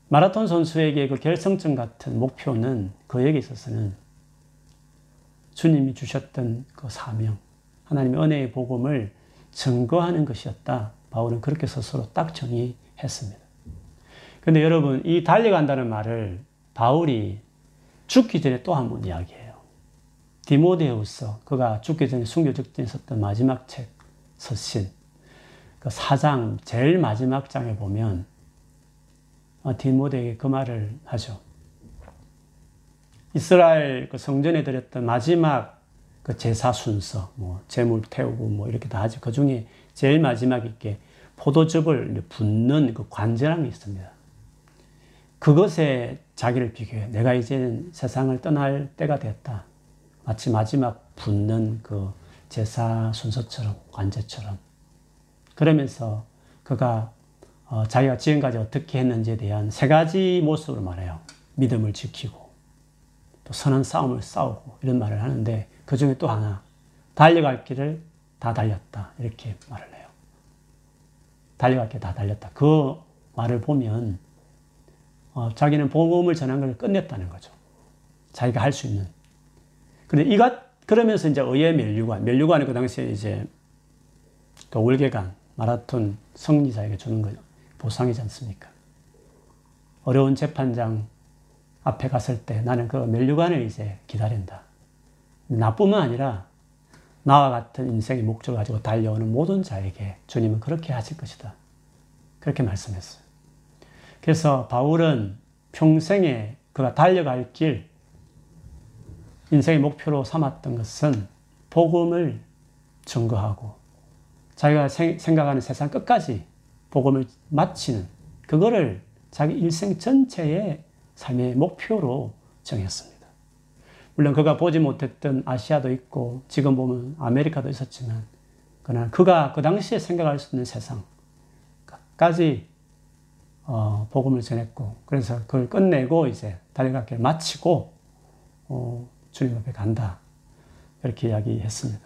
마라톤 선수에게 그 결성점 같은 목표는 그에게 있어서는 주님이 주셨던 그 사명, 하나님의 은혜의 복음을 증거하는 것이었다. 바울은 그렇게 스스로 딱 정의했습니다. 근데 여러분, 이 달려간다는 말을 바울이 죽기 전에 또 한 번 이야기해요. 디모데우스, 그가 죽기 전에 순교 직전에 썼던 마지막 책, 서신. 그 4장, 제일 마지막 장에 보면 어, 디모데에게 그 말을 하죠. 이스라엘 그 성전에 드렸던 마지막 그 제사 순서, 뭐, 재물 태우고 뭐 이렇게 다 하죠. 그 중에 제일 마지막 있게 포도즙을 붓는 그게 있습니다. 그것에 자기를 비교해. 내가 이제는 세상을 떠날 때가 됐다. 마치 마지막 붙는 그 제사 순서처럼, 관제처럼. 그러면서 그가 어, 자기가 지금까지 어떻게 했는지에 대한 세 가지 모습으로 말해요. 믿음을 지키고, 또 선한 싸움을 싸우고, 이런 말을 하는데, 그 중에 또 하나, 달려갈 길을 다 달렸다. 이렇게 말을 해요. 달려갈 길 다 달렸다. 그 말을 보면, 어, 자기는 복음을 전한 걸 끝냈다는 거죠. 자기가 할 수 있는. 근데 이가 그러면서 이제 의회 멸류관, 멸류관이 그 당시에 이제 그 월계관, 마라톤 승리자에게 주는 거 보상이지 않습니까? 어려운 재판장 앞에 갔을 때 나는 그 멸류관을 이제 기다린다. 나뿐만 아니라 나와 같은 인생의 목적을 가지고 달려오는 모든 자에게 주님은 그렇게 하실 것이다. 그렇게 말씀했어요. 그래서 바울은 평생에 그가 달려갈 길, 인생의 목표로 삼았던 것은 복음을 증거하고 자기가 생각하는 세상 끝까지 복음을 마치는 그거를 자기 일생 전체의 삶의 목표로 정했습니다. 물론 그가 보지 못했던 아시아도 있고 지금 보면 아메리카도 있었지만 그러나 그가 그 당시에 생각할 수 있는 세상까지 어, 복음을 전했고 그래서 그걸 끝내고 이제 달려가기를 마치고 어, 주님 앞에 간다 이렇게 이야기했습니다.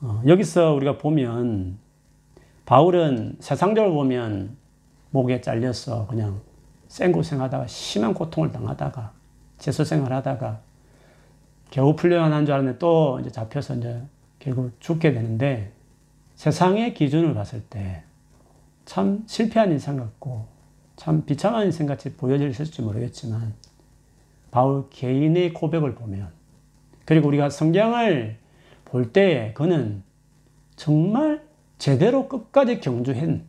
어, 여기서 우리가 보면 바울은 세상적으로 보면 목에 잘려서 그냥 생고생하다가 심한 고통을 당하다가 재소생활 하다가 겨우 풀려난 줄 알았는데 또 이제 잡혀서 이제 결국 죽게 되는데 세상의 기준을 봤을 때 참 실패한 인생 같고 참 비참한 인생 같이 보여질지 모르겠지만 바울 개인의 고백을 보면 그리고 우리가 성경을 볼 때에 그는 정말 제대로 끝까지 경주한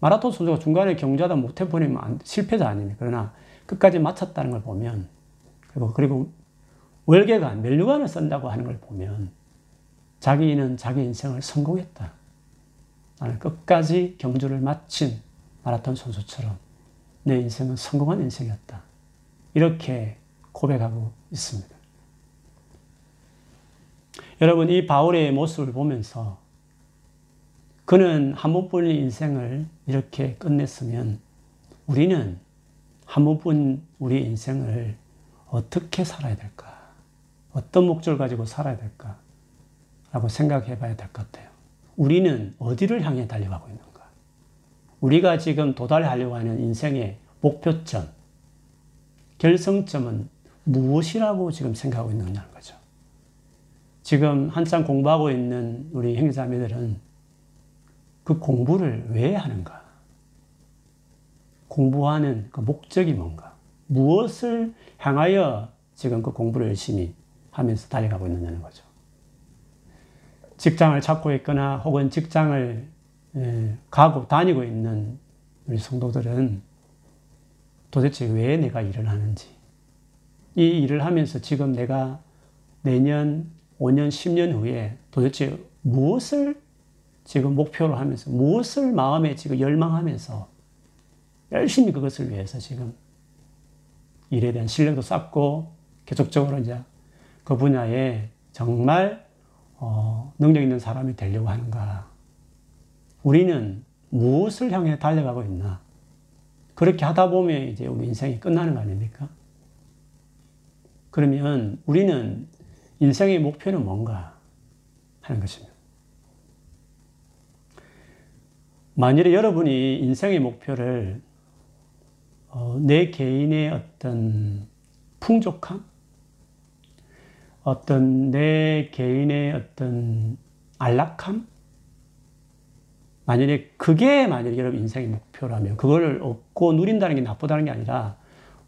마라톤 선수가 중간에 경주하다 못해버리면 실패자 아닙니까? 그러나 끝까지 마쳤다는 걸 보면 그리고, 그리고 월계관, 멸류관을 쓴다고 하는 걸 보면 자기는 자기 인생을 성공했다. 나는 끝까지 경주를 마친 마라톤 선수처럼 내 인생은 성공한 인생이었다. 이렇게 고백하고 있습니다. 여러분, 이 바울의 모습을 보면서 그는 한 번뿐인 인생을 이렇게 끝냈으면 우리는 한 번뿐 우리 인생을 어떻게 살아야 될까? 어떤 목적을 가지고 살아야 될까? 라고 생각해 봐야 될 것 같아요. 우리는 어디를 향해 달려가고 있는가? 우리가 지금 도달하려고 하는 인생의 목표점, 결성점은 무엇이라고 지금 생각하고 있느냐는 거죠. 지금 한참 공부하고 있는 우리 형제자매들은 그 공부를 왜 하는가? 공부하는 그 목적이 뭔가? 무엇을 향하여 지금 그 공부를 열심히 하면서 달려가고 있느냐는 거죠. 직장을 찾고 있거나 혹은 직장을 예, 가고 다니고 있는 우리 성도들은 도대체 왜 내가 일을 하는지, 이 일을 하면서 지금 내가 내년, 5년, 10년 후에 도대체 무엇을 지금 목표로 하면서, 무엇을 마음에 지금 열망하면서 열심히 그것을 위해서 지금 일에 대한 실력도 쌓고 계속적으로 이제 그 분야에 정말 어, 능력 있는 사람이 되려고 하는가? 우리는 무엇을 향해 달려가고 있나? 그렇게 하다 보면 이제 우리 인생이 끝나는 거 아닙니까? 그러면 우리는 인생의 목표는 뭔가 하는 것입니다. 만일에 여러분이 인생의 목표를 어, 내 개인의 어떤 풍족함, 어떤 내 개인의 어떤 안락함? 만약에 그게 만약에 여러분 인생의 목표라면 그걸 얻고 누린다는 게 나쁘다는 게 아니라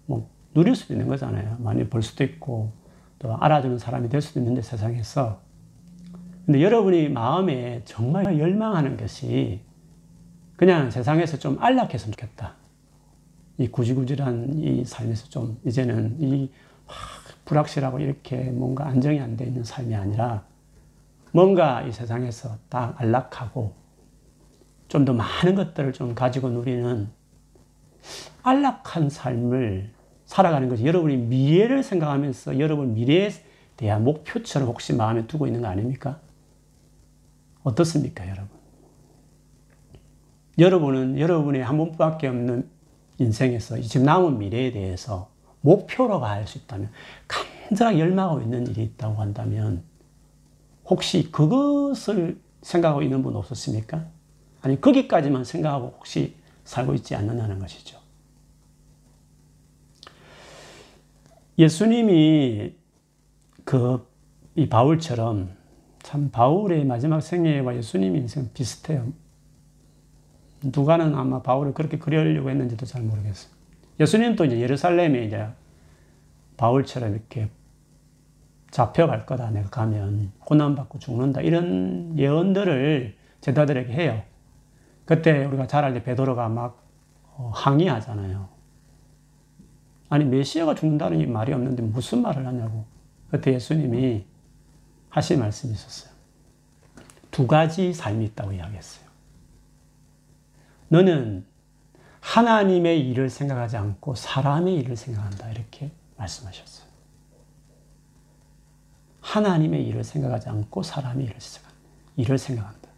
뭐 누릴 수도 있는 거잖아요. 많이 벌 수도 있고 또 알아주는 사람이 될 수도 있는데 세상에서 근데 여러분이 마음에 정말 열망하는 것이 그냥 세상에서 좀 안락했으면 좋겠다. 이 구질구질한 이 삶에서 좀 이제는 이 불확실하고 이렇게 뭔가 안정이 안 돼 있는 삶이 아니라 뭔가 이 세상에서 딱 안락하고 좀 더 많은 것들을 좀 가지고 누리는 안락한 삶을 살아가는 것이 여러분이 미래를 생각하면서 여러분 미래에 대한 목표처럼 혹시 마음에 두고 있는 거 아닙니까? 어떻습니까, 여러분? 여러분은 여러분의 한 번밖에 없는 인생에서 지금 남은 미래에 대해서 목표로가 할수 있다면, 간절하게 열망하고 있는 일이 있다고 한다면, 혹시 그것을 생각하고 있는 분 없었습니까? 아니, 거기까지만 생각하고 혹시 살고 있지 않느냐는 것이죠. 예수님이 그, 이 바울처럼 참 바울의 마지막 생애와 예수님의 인생 비슷해요. 누가는 아마 바울을 그렇게 그리려고 했는지도 잘 모르겠어요. 예수님도 이제 예루살렘에 이제 바울처럼 이렇게 잡혀갈 거다. 내가 가면 고난받고 죽는다. 이런 예언들을 제자들에게 해요. 그때 우리가 잘 알때 베드로가 막 어, 항의하잖아요. 아니 메시아가 죽는다는 말이 없는데 무슨 말을 하냐고. 그때 예수님이 하신 말씀이 있었어요. 두 가지 삶이 있다고 이야기했어요. 너는 하나님의 일을 생각하지 않고 사람의 일을 생각한다. 이렇게 말씀하셨어요. 하나님의 일을 생각하지 않고 사람의 일을 생각, 일을 생각한다.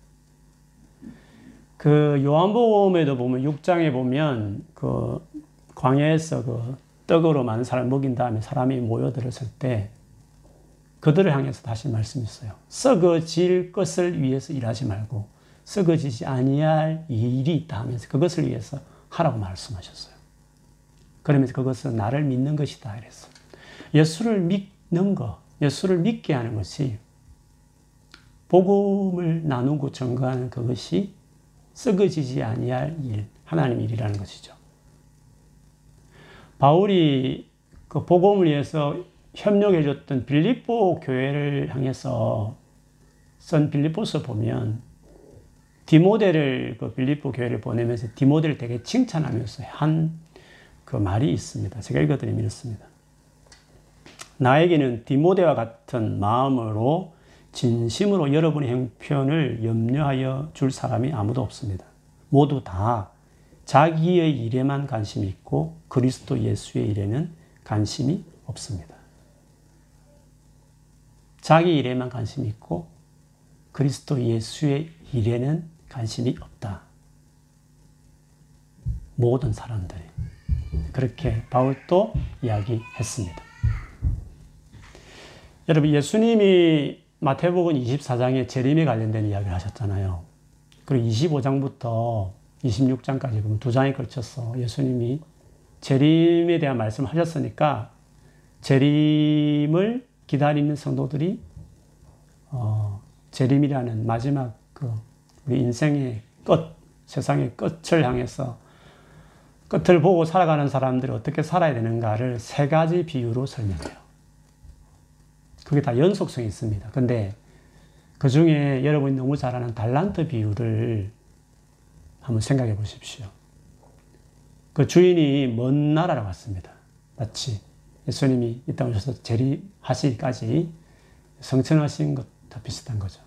그 요한복음에도 보면 6장에 보면 그 광야에서 그 떡으로 많은 사람을 먹인 다음에 사람이 모여들었을 때 그들을 향해서 다시 말씀했어요. 썩어질 것을 위해서 일하지 말고 썩어지지 아니할 일이 있다 하면서 그것을 위해서 하라고 말씀하셨어요. 그러면서 그것은 나를 믿는 것이다 이랬어. 예수를 믿는 것, 예수를 믿게 하는 것이 복음을 나누고 전가하는 그것이 썩어지지 아니할 일, 하나님 일이라는 것이죠. 바울이 그 복음을 위해서 협력해줬던 빌립보 교회를 향해서 쓴 빌립보서 보면 디모데를 그 빌립보 교회를 보내면서 디모데를 되게 칭찬하면서 한 그 말이 있습니다. 제가 읽어드리면 이렇습니다. 나에게는 디모데와 같은 마음으로 진심으로 여러분의 형편을 염려하여 줄 사람이 아무도 없습니다. 모두 다 자기의 일에만 관심이 있고 그리스도 예수의 일에는 관심이 없습니다. 자기 일에만 관심이 있고 그리스도 예수의 일에는 관심이 없다. 모든 사람들이 그렇게 바울도 이야기했습니다. 여러분 예수님이 마태복음 24장에 재림에 관련된 이야기를 하셨잖아요. 그리고 25장부터 26장까지 보면 두 장에 걸쳐서 예수님이 재림에 대한 말씀을 하셨으니까 재림을 기다리는 성도들이 어, 재림이라는 마지막 그 우리 인생의 끝, 세상의 끝을 향해서 끝을 보고 살아가는 사람들이 어떻게 살아야 되는가를 세 가지 비유로 설명해요. 그게 다 연속성이 있습니다. 근데 그 중에 여러분이 너무 잘 아는 달란트 비유를 한번 생각해 보십시오. 그 주인이 먼 나라로 갔습니다. 마치 예수님이 이 땅에 오셔서 재림하시기까지 성천하신 것과 비슷한 거죠.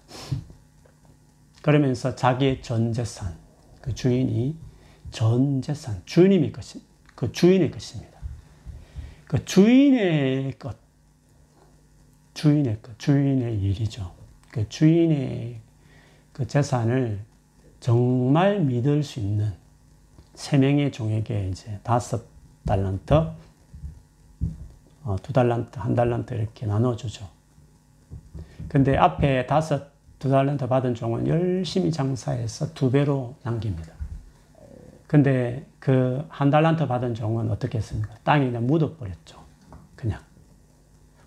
그러면서 자기의 전 재산, 그 주인이 전 재산, 주님의 것이, 그 주인의 것입니다. 그 주인의 것, 주인의 것, 주인의 일이죠. 그 주인의 그 재산을 정말 믿을 수 있는 세 명의 종에게 이제 다섯 달란트, 어, 두 달란트, 한 달란트 이렇게 나눠주죠. 근데 앞에 다섯, 두 달란트 받은 종은 열심히 장사해서 두 배로 남깁니다. 근데 그 한 달란트 받은 종은 어떻게 했습니까? 땅에 그냥 묻어버렸죠. 그냥.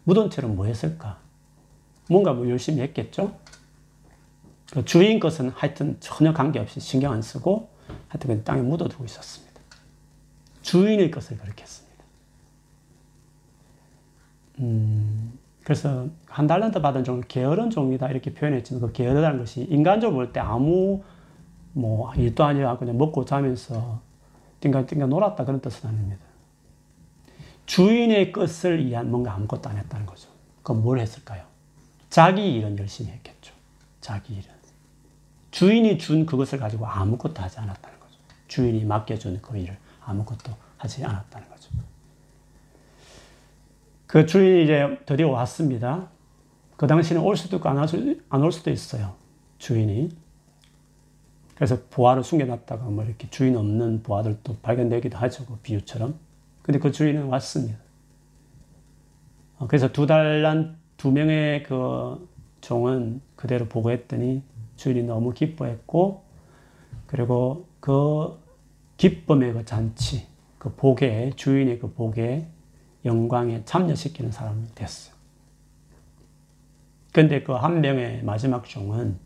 묻은 채로 뭐 했을까? 뭔가 뭐 열심히 했겠죠? 그 주인 것은 하여튼 전혀 관계없이 신경 안 쓰고 하여튼 그 땅에 묻어두고 있었습니다. 주인의 것을 그렇게 했습니다. 음, 그래서 한 달란트 받은 종은 게으른 종이다 이렇게 표현했지만 그 게으르다는 것이 인간적으로 볼 때 아무 뭐 일도 않고 그냥 먹고 자면서 띵가띵가 놀았다 그런 뜻은 아닙니다. 주인의 것을 위한 뭔가 아무것도 안 했다는 거죠. 그럼 뭘 했을까요? 자기 일은 열심히 했겠죠. 자기 일은. 주인이 준 그것을 가지고 아무것도 하지 않았다는 거죠. 주인이 맡겨준 그 일을 아무것도 하지 않았다는 거죠. 그 주인이 이제 드디어 왔습니다. 그 당시는 올 수도 있고 안 올 수도 있어요. 주인이. 그래서 부하를 숨겨놨다가 뭐 이렇게 주인 없는 부하들도 발견되기도 하죠. 그 비유처럼. 근데 그 주인은 왔습니다. 어, 그래서 두 달란 두 명의 그 종은 그대로 보고했더니 주인이 너무 기뻐했고 그리고 그 기쁨의 그 잔치, 그 복에 주인의 그 복에 영광에 참여시키는 사람이 됐어요. 근데 그 한 명의 마지막 종은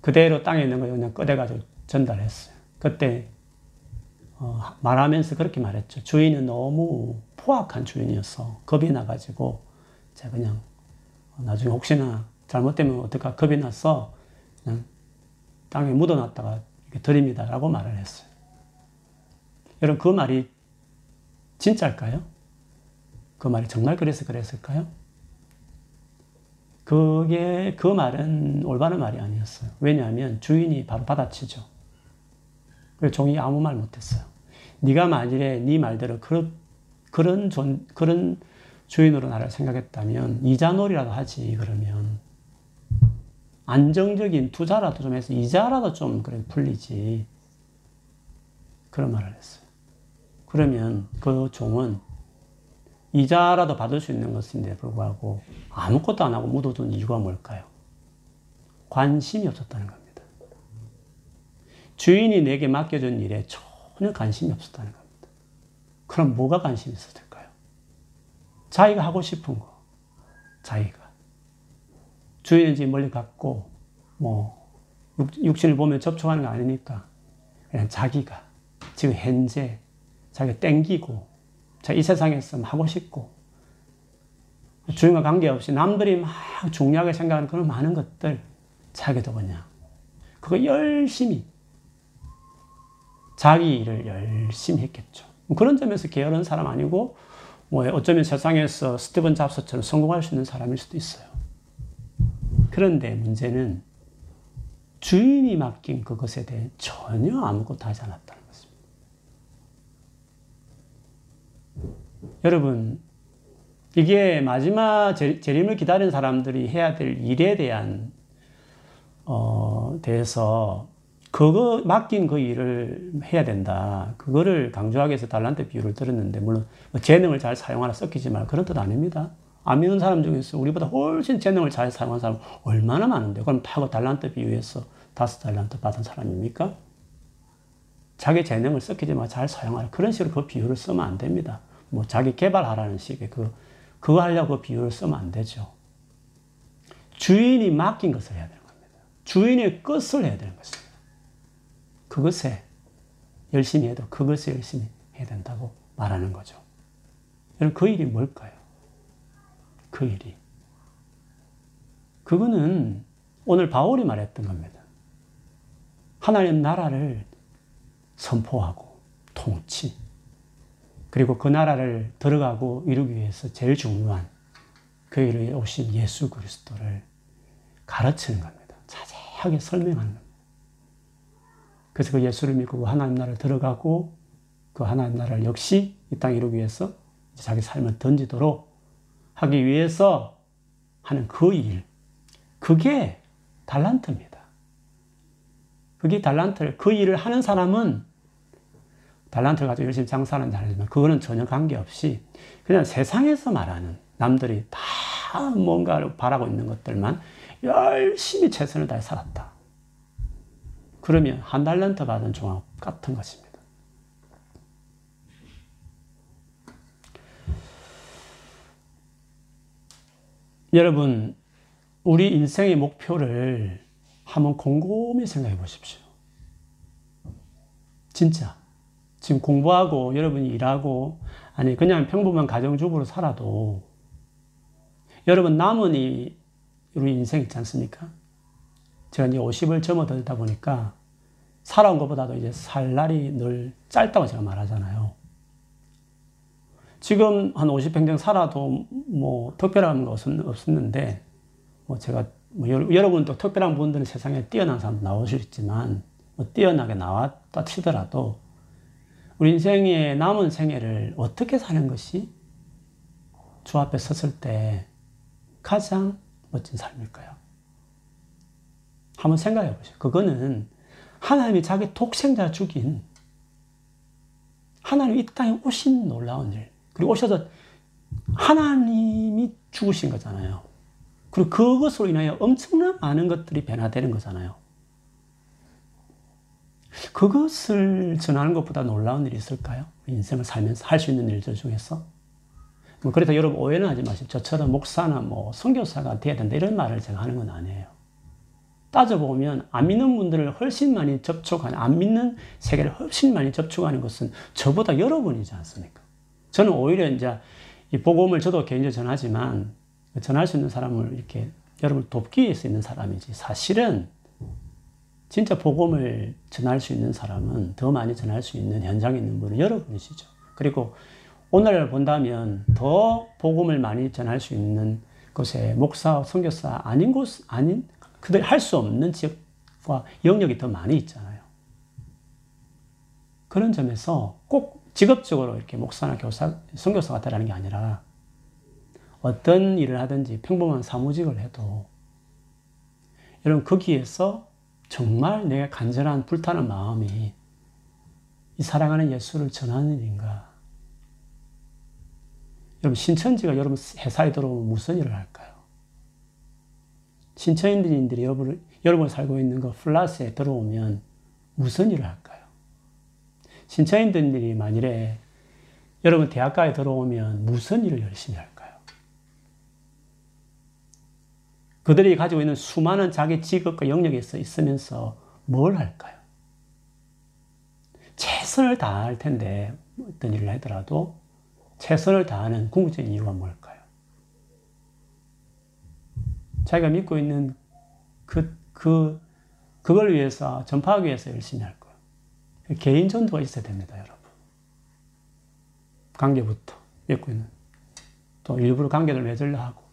그대로 땅에 있는 걸 그냥 꺼내가지고 전달했어요. 그때 어, 말하면서 그렇게 말했죠. 주인은 너무 포악한 주인이어서 겁이 나가지고 제가 그냥 나중에 혹시나 잘못되면 어떨까 겁이 나서 그냥 땅에 묻어놨다가 드립니다라고 말을 했어요. 여러분 그 말이 진짜일까요? 그 말이 정말 그래서 그랬을까요? 그게 그 말은 올바른 말이 아니었어요. 왜냐하면 주인이 바로 받아치죠. 그래서 종이 아무 말 못했어요. 네가 만일에 네 말대로 그런 그런 존 그런 주인으로 나를 생각했다면 이자놀이라도 하지 그러면 안정적인 투자라도 좀 해서 이자라도 좀 그래 풀리지 그런 말을 했어요. 그러면 그 종은 이자라도 받을 수 있는 것인데 불구하고 아무것도 안 하고 묻어둔 이유가 뭘까요? 관심이 없었다는 겁니다. 주인이 내게 맡겨준 일에 전혀 관심이 없었다는 겁니다. 그럼 뭐가 관심이 있었을까요? 자기가 하고 싶은 거, 자기가. 주인은 지금 멀리 갔고, 뭐, 육신을 보면 접촉하는 거 아니니까, 그냥 자기가, 지금 현재, 자기가 땡기고, 이 세상에서 하고 싶고, 주인과 관계없이 남들이 막 중요하게 생각하는 그런 많은 것들, 자기도 그냥, 그거 열심히, 자기 일을 열심히 했겠죠. 그런 점에서 게으른 사람 아니고, 뭐 어쩌면 세상에서 스티븐 잡스처럼 성공할 수 있는 사람일 수도 있어요. 그런데 문제는 주인이 맡긴 그것에 대해 전혀 아무것도 하지 않았다는 것입니다. 여러분, 이게 마지막 재림을 기다리는 사람들이 해야 될 일에 대한 어, 대해서 그거 맡긴 그 일을 해야 된다. 그거를 강조하기 위해서 달란트 비유를 들었는데 물론 뭐 재능을 잘 사용하라 섞이지 말 그런 뜻 아닙니다. 안 믿는 사람 중에서 우리보다 훨씬 재능을 잘 사용한 사람 얼마나 많은데 그럼 다그 달란트 비유해서 다섯 달란트 받은 사람입니까? 자기 재능을 섞이지 말잘 사용하라. 그런 식으로 그 비유를 쓰면 안 됩니다. 뭐 자기 개발하라는 식의 그, 그거 하려고 그 비유를 쓰면 안 되죠. 주인이 맡긴 것을 해야 되는 겁니다. 주인의 것을 해야 되는 것입니다. 그것에 열심히 해도 그것에 열심히 해야 된다고 말하는 거죠. 여러분, 그 일이 뭘까요? 그 일이. 그거는 오늘 바울이 말했던 겁니다. 하나님 나라를 선포하고 통치, 그리고 그 나라를 들어가고 이루기 위해서 제일 중요한 그 일을 오신 예수 그리스도를 가르치는 겁니다. 자세하게 설명하는 겁니다. 그래서 그 예수를 믿고 그 하나님 나라를 들어가고 그 하나님 나라를 역시 이 땅에 이루기 위해서 자기 삶을 던지도록 하기 위해서 하는 그 일, 그게 달란트입니다. 그게 달란트를, 그 일을 하는 사람은 달란트를 가지고 열심히 장사하는 자이지만 그거는 전혀 관계없이 그냥 세상에서 말하는 남들이 다 뭔가를 바라고 있는 것들만 열심히 최선을 다해 살았다. 그러면 한 달란트 받은 종합 같은 것입니다. 여러분, 우리 인생의 목표를 한번 곰곰이 생각해 보십시오. 진짜. 지금 공부하고 여러분이 일하고 아니 그냥 평범한 가정주부로 살아도 여러분 남은 이 우리 인생 있지 않습니까? 제가 이제 50을 접어들다 보니까 살아온 것보다도 이제 살 날이 늘 짧다고 제가 말하잖아요. 지금 한 50평생 살아도 뭐 특별한 것은 없었는데 뭐 제가 뭐 여러분 또 특별한 분들은 세상에 뛰어난 사람 나오실 있지만 뭐 뛰어나게 나왔다 치더라도 우리 인생의 남은 생애를 어떻게 사는 것이 주 앞에 섰을 때 가장 멋진 삶일까요? 한번 생각해 보세요. 그거는 하나님이 자기 독생자 죽인 하나님 이 땅에 오신 놀라운 일. 그리고 오셔서 하나님이 죽으신 거잖아요. 그리고 그것으로 인하여 엄청난 많은 것들이 변화되는 거잖아요. 그것을 전하는 것보다 놀라운 일이 있을까요? 인생을 살면서 할 수 있는 일들 중에서. 뭐 그래서 여러분 오해는 하지 마십시오. 저처럼 목사나 뭐 선교사가 돼야 된다 이런 말을 제가 하는 건 아니에요. 따져보면 안 믿는 분들을 훨씬 많이 접촉하는, 안 믿는 세계를 훨씬 많이 접촉하는 것은 저보다 여러분이지 않습니까? 저는 오히려 이제 이 복음을 저도 개인적으로 전하지만 전할 수 있는 사람을 이렇게 여러분을 돕기 위해서 있는 사람이지 사실은 진짜 복음을 전할 수 있는 사람은 더 많이 전할 수 있는 현장에 있는 분은 여러분이시죠. 그리고 오늘 본다면 더 복음을 많이 전할 수 있는 곳에 목사, 선교사 아닌 곳 아닌 그들이 할수 없는 지역과 영역이 더 많이 있잖아요. 그런 점에서 꼭 직업적으로 이렇게 목사나 교사, 선교사가 되라는 게 아니라 어떤 일을 하든지 평범한 사무직을 해도 여러분 거기에서 정말 내가 간절한 불타는 마음이 이 사랑하는 예수를 전하는 일인가? 여러분 신천지가 여러분 회사에 들어오면 무슨 일을 할까요? 신천지인들이 여러분 여러분 살고 있는 그 플라스에 들어오면 무슨 일을 할까요? 신천지인들이 만일에 여러분 대학가에 들어오면 무슨 일을 열심히 할까요? 그들이 가지고 있는 수많은 자기 직업과 영역에서 있으면서 뭘 할까요? 최선을 다할 텐데 어떤 일을 하더라도 최선을 다하는 궁극적인 이유가 뭘까요? 자기가 믿고 있는 그, 그, 그걸 위해서, 전파하기 위해서 열심히 할 거예요. 개인 전도가 있어야 됩니다, 여러분. 관계부터 맺고 있는. 또 일부러 관계를 맺으려 하고.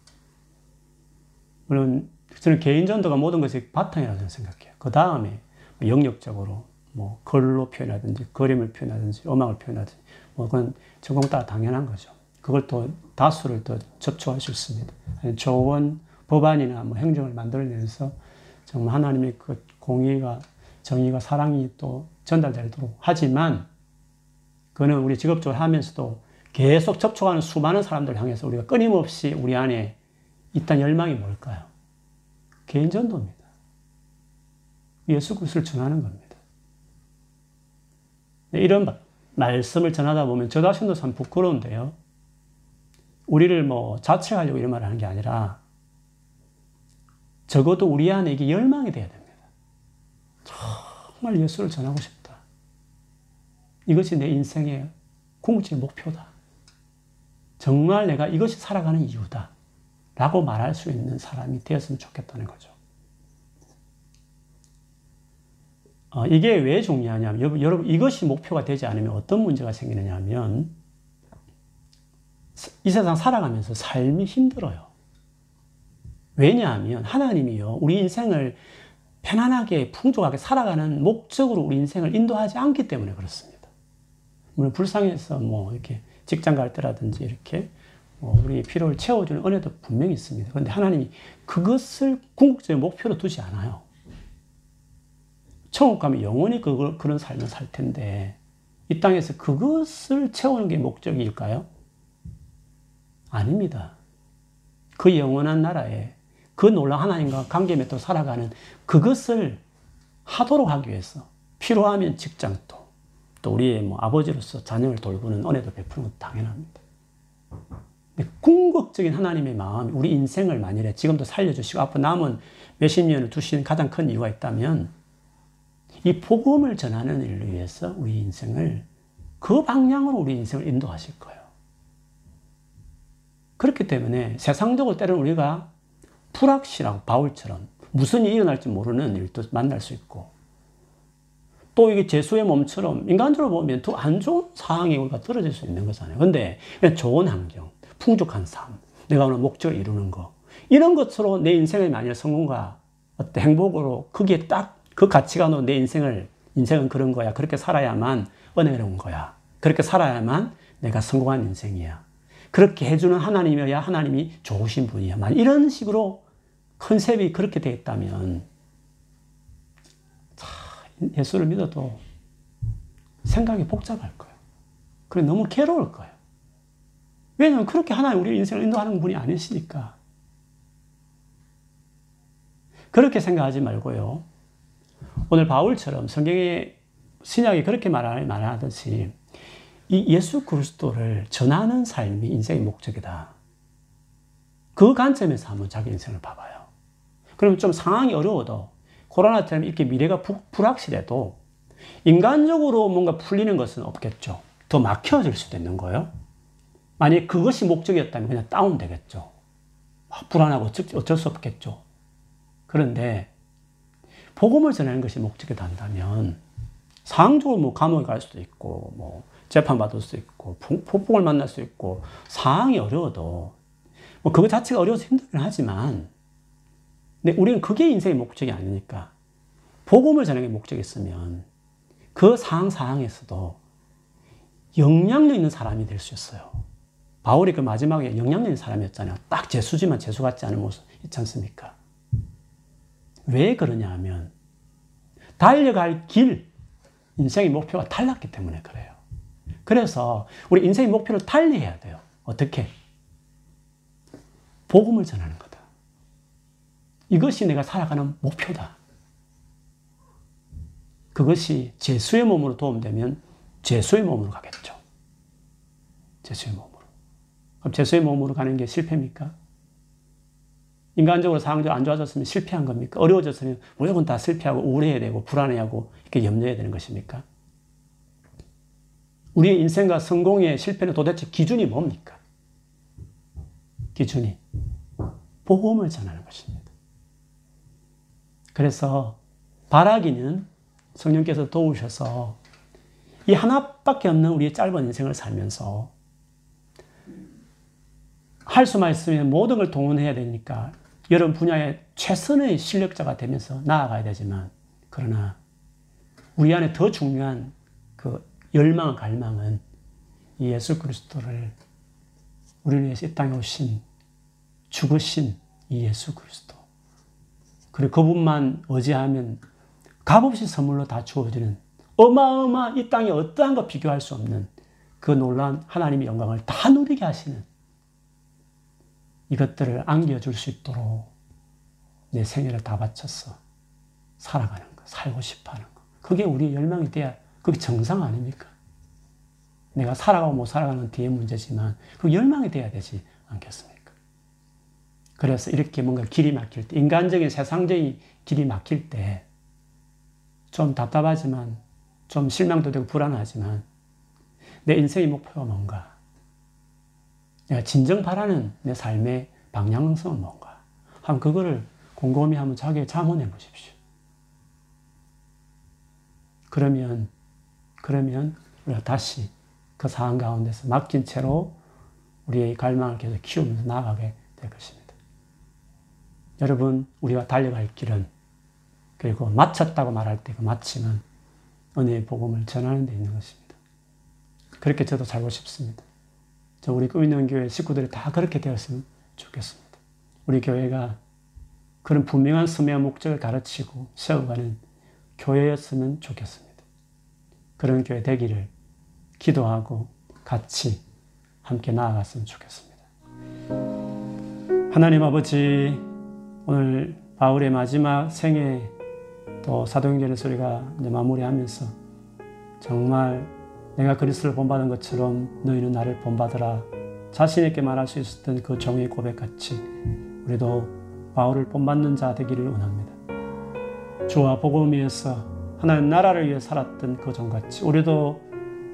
물론, 저는 개인 전도가 모든 것이 바탕이라고 생각해요. 그 다음에 영역적으로 뭐 글로 표현하든지 그림을 표현하든지 음악을 표현하든지 뭐 그건 전공 따라 당연한 거죠. 그걸 또 다수를 또 접촉할 수 있습니다. 조원 법안이나 뭐 행정을 만들어내서 정말 하나님의 그 공의가 정의가 사랑이 또 전달되도록 하지만 그는 우리 직업적으로 하면서도 계속 접촉하는 수많은 사람들 향해서 우리가 끊임없이 우리 안에 있던 열망이 뭘까요? 개인 전도입니다. 예수 그리스도를 전하는 겁니다. 네, 이런 말씀을 전하다 보면 저 자신도 참 부끄러운데요. 우리를 뭐 자책하려고 이런 말을 하는 게 아니라 적어도 우리 안에 이게 열망이 돼야 됩니다. 정말 예수를 전하고 싶다. 이것이 내 인생의 궁극적인 목표다. 정말 내가 이것이 살아가는 이유다. 라고 말할 수 있는 사람이 되었으면 좋겠다는 거죠. 어, 이게 왜 중요하냐면, 여러분, 이것이 목표가 되지 않으면 어떤 문제가 생기느냐 하면, 이 세상 살아가면서 삶이 힘들어요. 왜냐하면 하나님이요, 우리 인생을 편안하게, 풍족하게 살아가는 목적으로 우리 인생을 인도하지 않기 때문에 그렇습니다. 물론 불쌍해서 뭐 이렇게 직장 갈 때라든지 이렇게 뭐 우리 필요를 채워주는 은혜도 분명히 있습니다. 그런데 하나님이 그것을 궁극적인 목표로 두지 않아요. 천국 가면 영원히 그, 그런 삶을 살 텐데, 이 땅에서 그것을 채우는 게 목적일까요? 아닙니다. 그 영원한 나라에 그 놀라운 하나님과 관계 맺고 살아가는 그것을 하도록 하기 위해서 필요하면 직장도 또 우리의 뭐 아버지로서 자녀를 돌보는 은혜도 베푸는 것도 당연합니다. 궁극적인 하나님의 마음, 우리 인생을 만일에 지금도 살려주시고 앞으로 남은 몇십 년을 두시는 가장 큰 이유가 있다면 이 복음을 전하는 일을 위해서 우리 인생을 그 방향으로 우리 인생을 인도하실 거예요. 그렇기 때문에 세상적으로 때로는 우리가 불확실하고 바울처럼 무슨 일이 일어날지 모르는 일도 만날 수 있고 또 이게 재수의 몸처럼 인간적으로 보면 더 안 좋은 상황에 우리가 떨어질 수 있는 거잖아요. 근데 좋은 환경, 풍족한 삶, 내가 오늘 목적을 이루는 거 이런 것으로 내 인생의 만일 성공과 어떤 행복으로 거기에 딱 그 가치관으로 내 인생을, 인생은 그런 거야. 그렇게 살아야만 은혜로운 거야. 그렇게 살아야만 내가 성공한 인생이야. 그렇게 해주는 하나님이어야 하나님이 좋으신 분이야. 만 이런 식으로 컨셉이 그렇게 되어 있다면, 예수를 믿어도 생각이 복잡할 거예요. 그래 너무 괴로울 거예요. 왜냐하면 그렇게 하나님 우리 인생을 인도하는 분이 아니시니까. 그렇게 생각하지 말고요. 오늘 바울처럼 성경의 신약이 그렇게 말하듯이 이 예수 그리스도를 전하는 삶이 인생의 목적이다. 그 관점에서 한번 자기 인생을 봐봐요. 그럼 좀 상황이 어려워도 코로나처럼 이렇게 미래가 부, 불확실해도 인간적으로 뭔가 풀리는 것은 없겠죠. 더 막혀질 수도 있는 거예요. 만약 그것이 목적이었다면 그냥 다운되겠죠. 아, 불안하고 어쩔 수 없겠죠. 그런데 복음을 전하는 것이 목적이 된다면 상적으로 뭐 감옥에 갈 수도 있고 뭐 재판 받을 수 있고 폭풍을 만날 수 있고 상황이 어려워도 뭐 그거 자체가 어려워서 힘들긴 하지만 근데 우리는 그게 인생의 목적이 아니니까 복음을 전하는 게 목적이 있으면 그 상황 상황에서도 영향력 있는 사람이 될 수 있어요. 바울이 그 마지막에 영향력인 사람이었잖아요. 딱 재수지만 재수 같지 않은 모습 있지 않습니까? 왜 그러냐 하면 달려갈 길, 인생의 목표가 달랐기 때문에 그래요. 그래서 우리 인생의 목표를 달리해야 돼요. 어떻게? 복음을 전하는 거다. 이것이 내가 살아가는 목표다. 그것이 제수의 몸으로 도움되면 제수의 몸으로 가겠죠. 제수의 몸으로. 그럼 제수의 몸으로 가는 게 실패입니까? 인간적으로 상황이 안 좋아졌으면 실패한 겁니까? 어려워졌으면 무조건 다 실패하고 우울해야 되고 불안해하고 이렇게 염려해야 되는 것입니까? 우리의 인생과 성공의 실패는 도대체 기준이 뭡니까? 기준이 복음을 전하는 것입니다. 그래서 바라기는 성령께서 도우셔서 이 하나밖에 없는 우리의 짧은 인생을 살면서 할 수만 있으면 모든 걸 동원해야 되니까 여러 분야의 최선의 실력자가 되면서 나아가야 되지만 그러나 우리 안에 더 중요한 그 열망, 갈망은 예수 그리스도를 우리를 위해서 이 땅에 오신 죽으신 이 예수 그리스도. 그리고 그분만 의지하면 값없이 선물로 다 주어지는 어마어마 이 땅에 어떠한 것 비교할 수 없는 그 놀라운 하나님의 영광을 다 누리게 하시는 이것들을 안겨줄 수 있도록 내 생애를 다 바쳐서 살아가는 거, 살고 싶어 하는 거. 그게 우리의 열망이 돼야 그게 정상 아닙니까? 내가 살아가고 못 살아가는 뒤의 문제지만 그 열망이 돼야 되지 않겠습니까? 그래서 이렇게 뭔가 길이 막힐 때, 인간적인 세상적인 길이 막힐 때 좀 답답하지만 좀 실망도 되고 불안하지만 내 인생의 목표가 뭔가 내가 진정 바라는 내 삶의 방향성은 뭔가 한번 그거를 곰곰이 한번 자기에 자문해 보십시오. 그러면 그러면 우리가 다시 그 상황 가운데서 맡긴 채로 우리의 갈망을 계속 키우면서 나아가게 될 것입니다. 여러분, 우리가 달려갈 길은 그리고 마쳤다고 말할 때 그 마침은 은혜의 복음을 전하는 데 있는 것입니다. 그렇게 저도 살고 싶습니다. 저 우리 꾸미는 교회 식구들이 다 그렇게 되었으면 좋겠습니다. 우리 교회가 그런 분명한 스매와 목적을 가르치고 세워가는 교회였으면 좋겠습니다. 그런 교회 되기를 기도하고 같이 함께 나아갔으면 좋겠습니다. 하나님 아버지, 오늘 바울의 마지막 생애 또 사도행전의 소리가 마무리하면서 정말 내가 그리스도를 본받은 것처럼 너희는 나를 본받으라 자신있게 말할 수 있었던 그 정의 고백같이 우리도 바울을 본받는 자 되기를 원합니다. 주와 복음 위에서 하나님 나라를 위해 살았던 그 종같이 우리도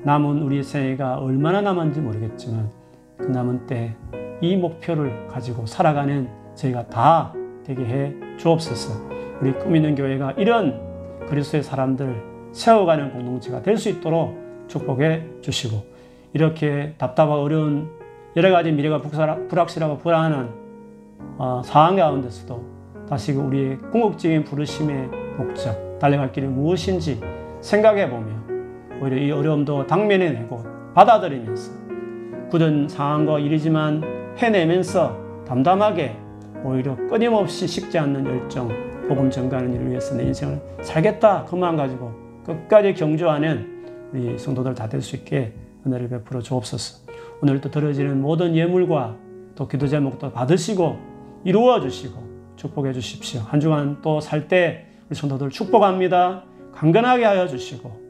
남은 우리 생애가 얼마나 남았는지 모르겠지만 그 남은 때 이 목표를 가지고 살아가는 저희가 다 되게 해 주옵소서. 우리 꿈있는 교회가 이런 그리스도의 사람들 세워가는 공동체가 될 수 있도록 축복해 주시고 이렇게 답답하고 어려운 여러 가지 미래가 불확실하고 불안한 어, 상황 가운데서도 다시 우리의 궁극적인 부르심의 목적, 달려갈 길이 무엇인지 생각해 보며 오히려 이 어려움도 당면해 내고 받아들이면서 굳은 상황과 일이지만 해내면서 담담하게 오히려 끊임없이 식지 않는 열정, 복음 전가하는 일을 위해서 내 인생을 살겠다. 그 마음 가지고 끝까지 경주하는 우리 성도들 다 될 수 있게 은혜를 베풀어 주옵소서. 오늘 또 들어지는 모든 예물과 또 기도 제목도 받으시고 이루어 주시고 축복해 주십시오. 한 주간 또 살 때 우리 성도들 축복합니다. 강건하게 하여 주시고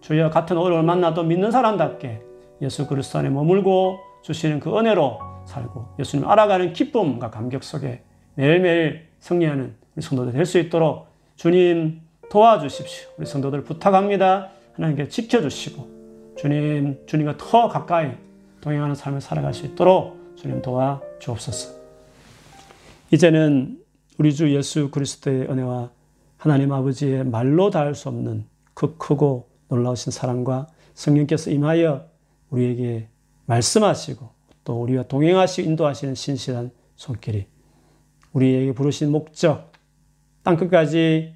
주여 같은 어려움을 만나도 믿는 사람답게 예수 그리스도 안에 머물고 주시는 그 은혜로 살고 예수님 알아가는 기쁨과 감격 속에 매일매일 승리하는 우리 성도들 될 수 있도록 주님 도와주십시오. 우리 성도들 부탁합니다. 하나님께 지켜주시고 주님, 주님과 더 가까이 동행하는 삶을 살아갈 수 있도록 주님 도와 주옵소서. 이제는 우리 주 예수 그리스도의 은혜와 하나님 아버지의 말로 닿을 수 없는 그 크고 놀라우신 사랑과 성령께서 임하여 우리에게 말씀하시고 또 우리와 동행하시고 인도하시는 신실한 손길이 우리에게 부르신 목적, 땅끝까지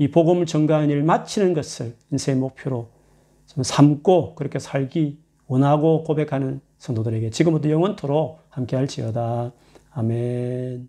이 복음을 전가하는 일 마치는 것을 인생의 목표로 좀 삼고 그렇게 살기 원하고 고백하는 성도들에게 지금부터 영원토록 함께할지어다. 아멘.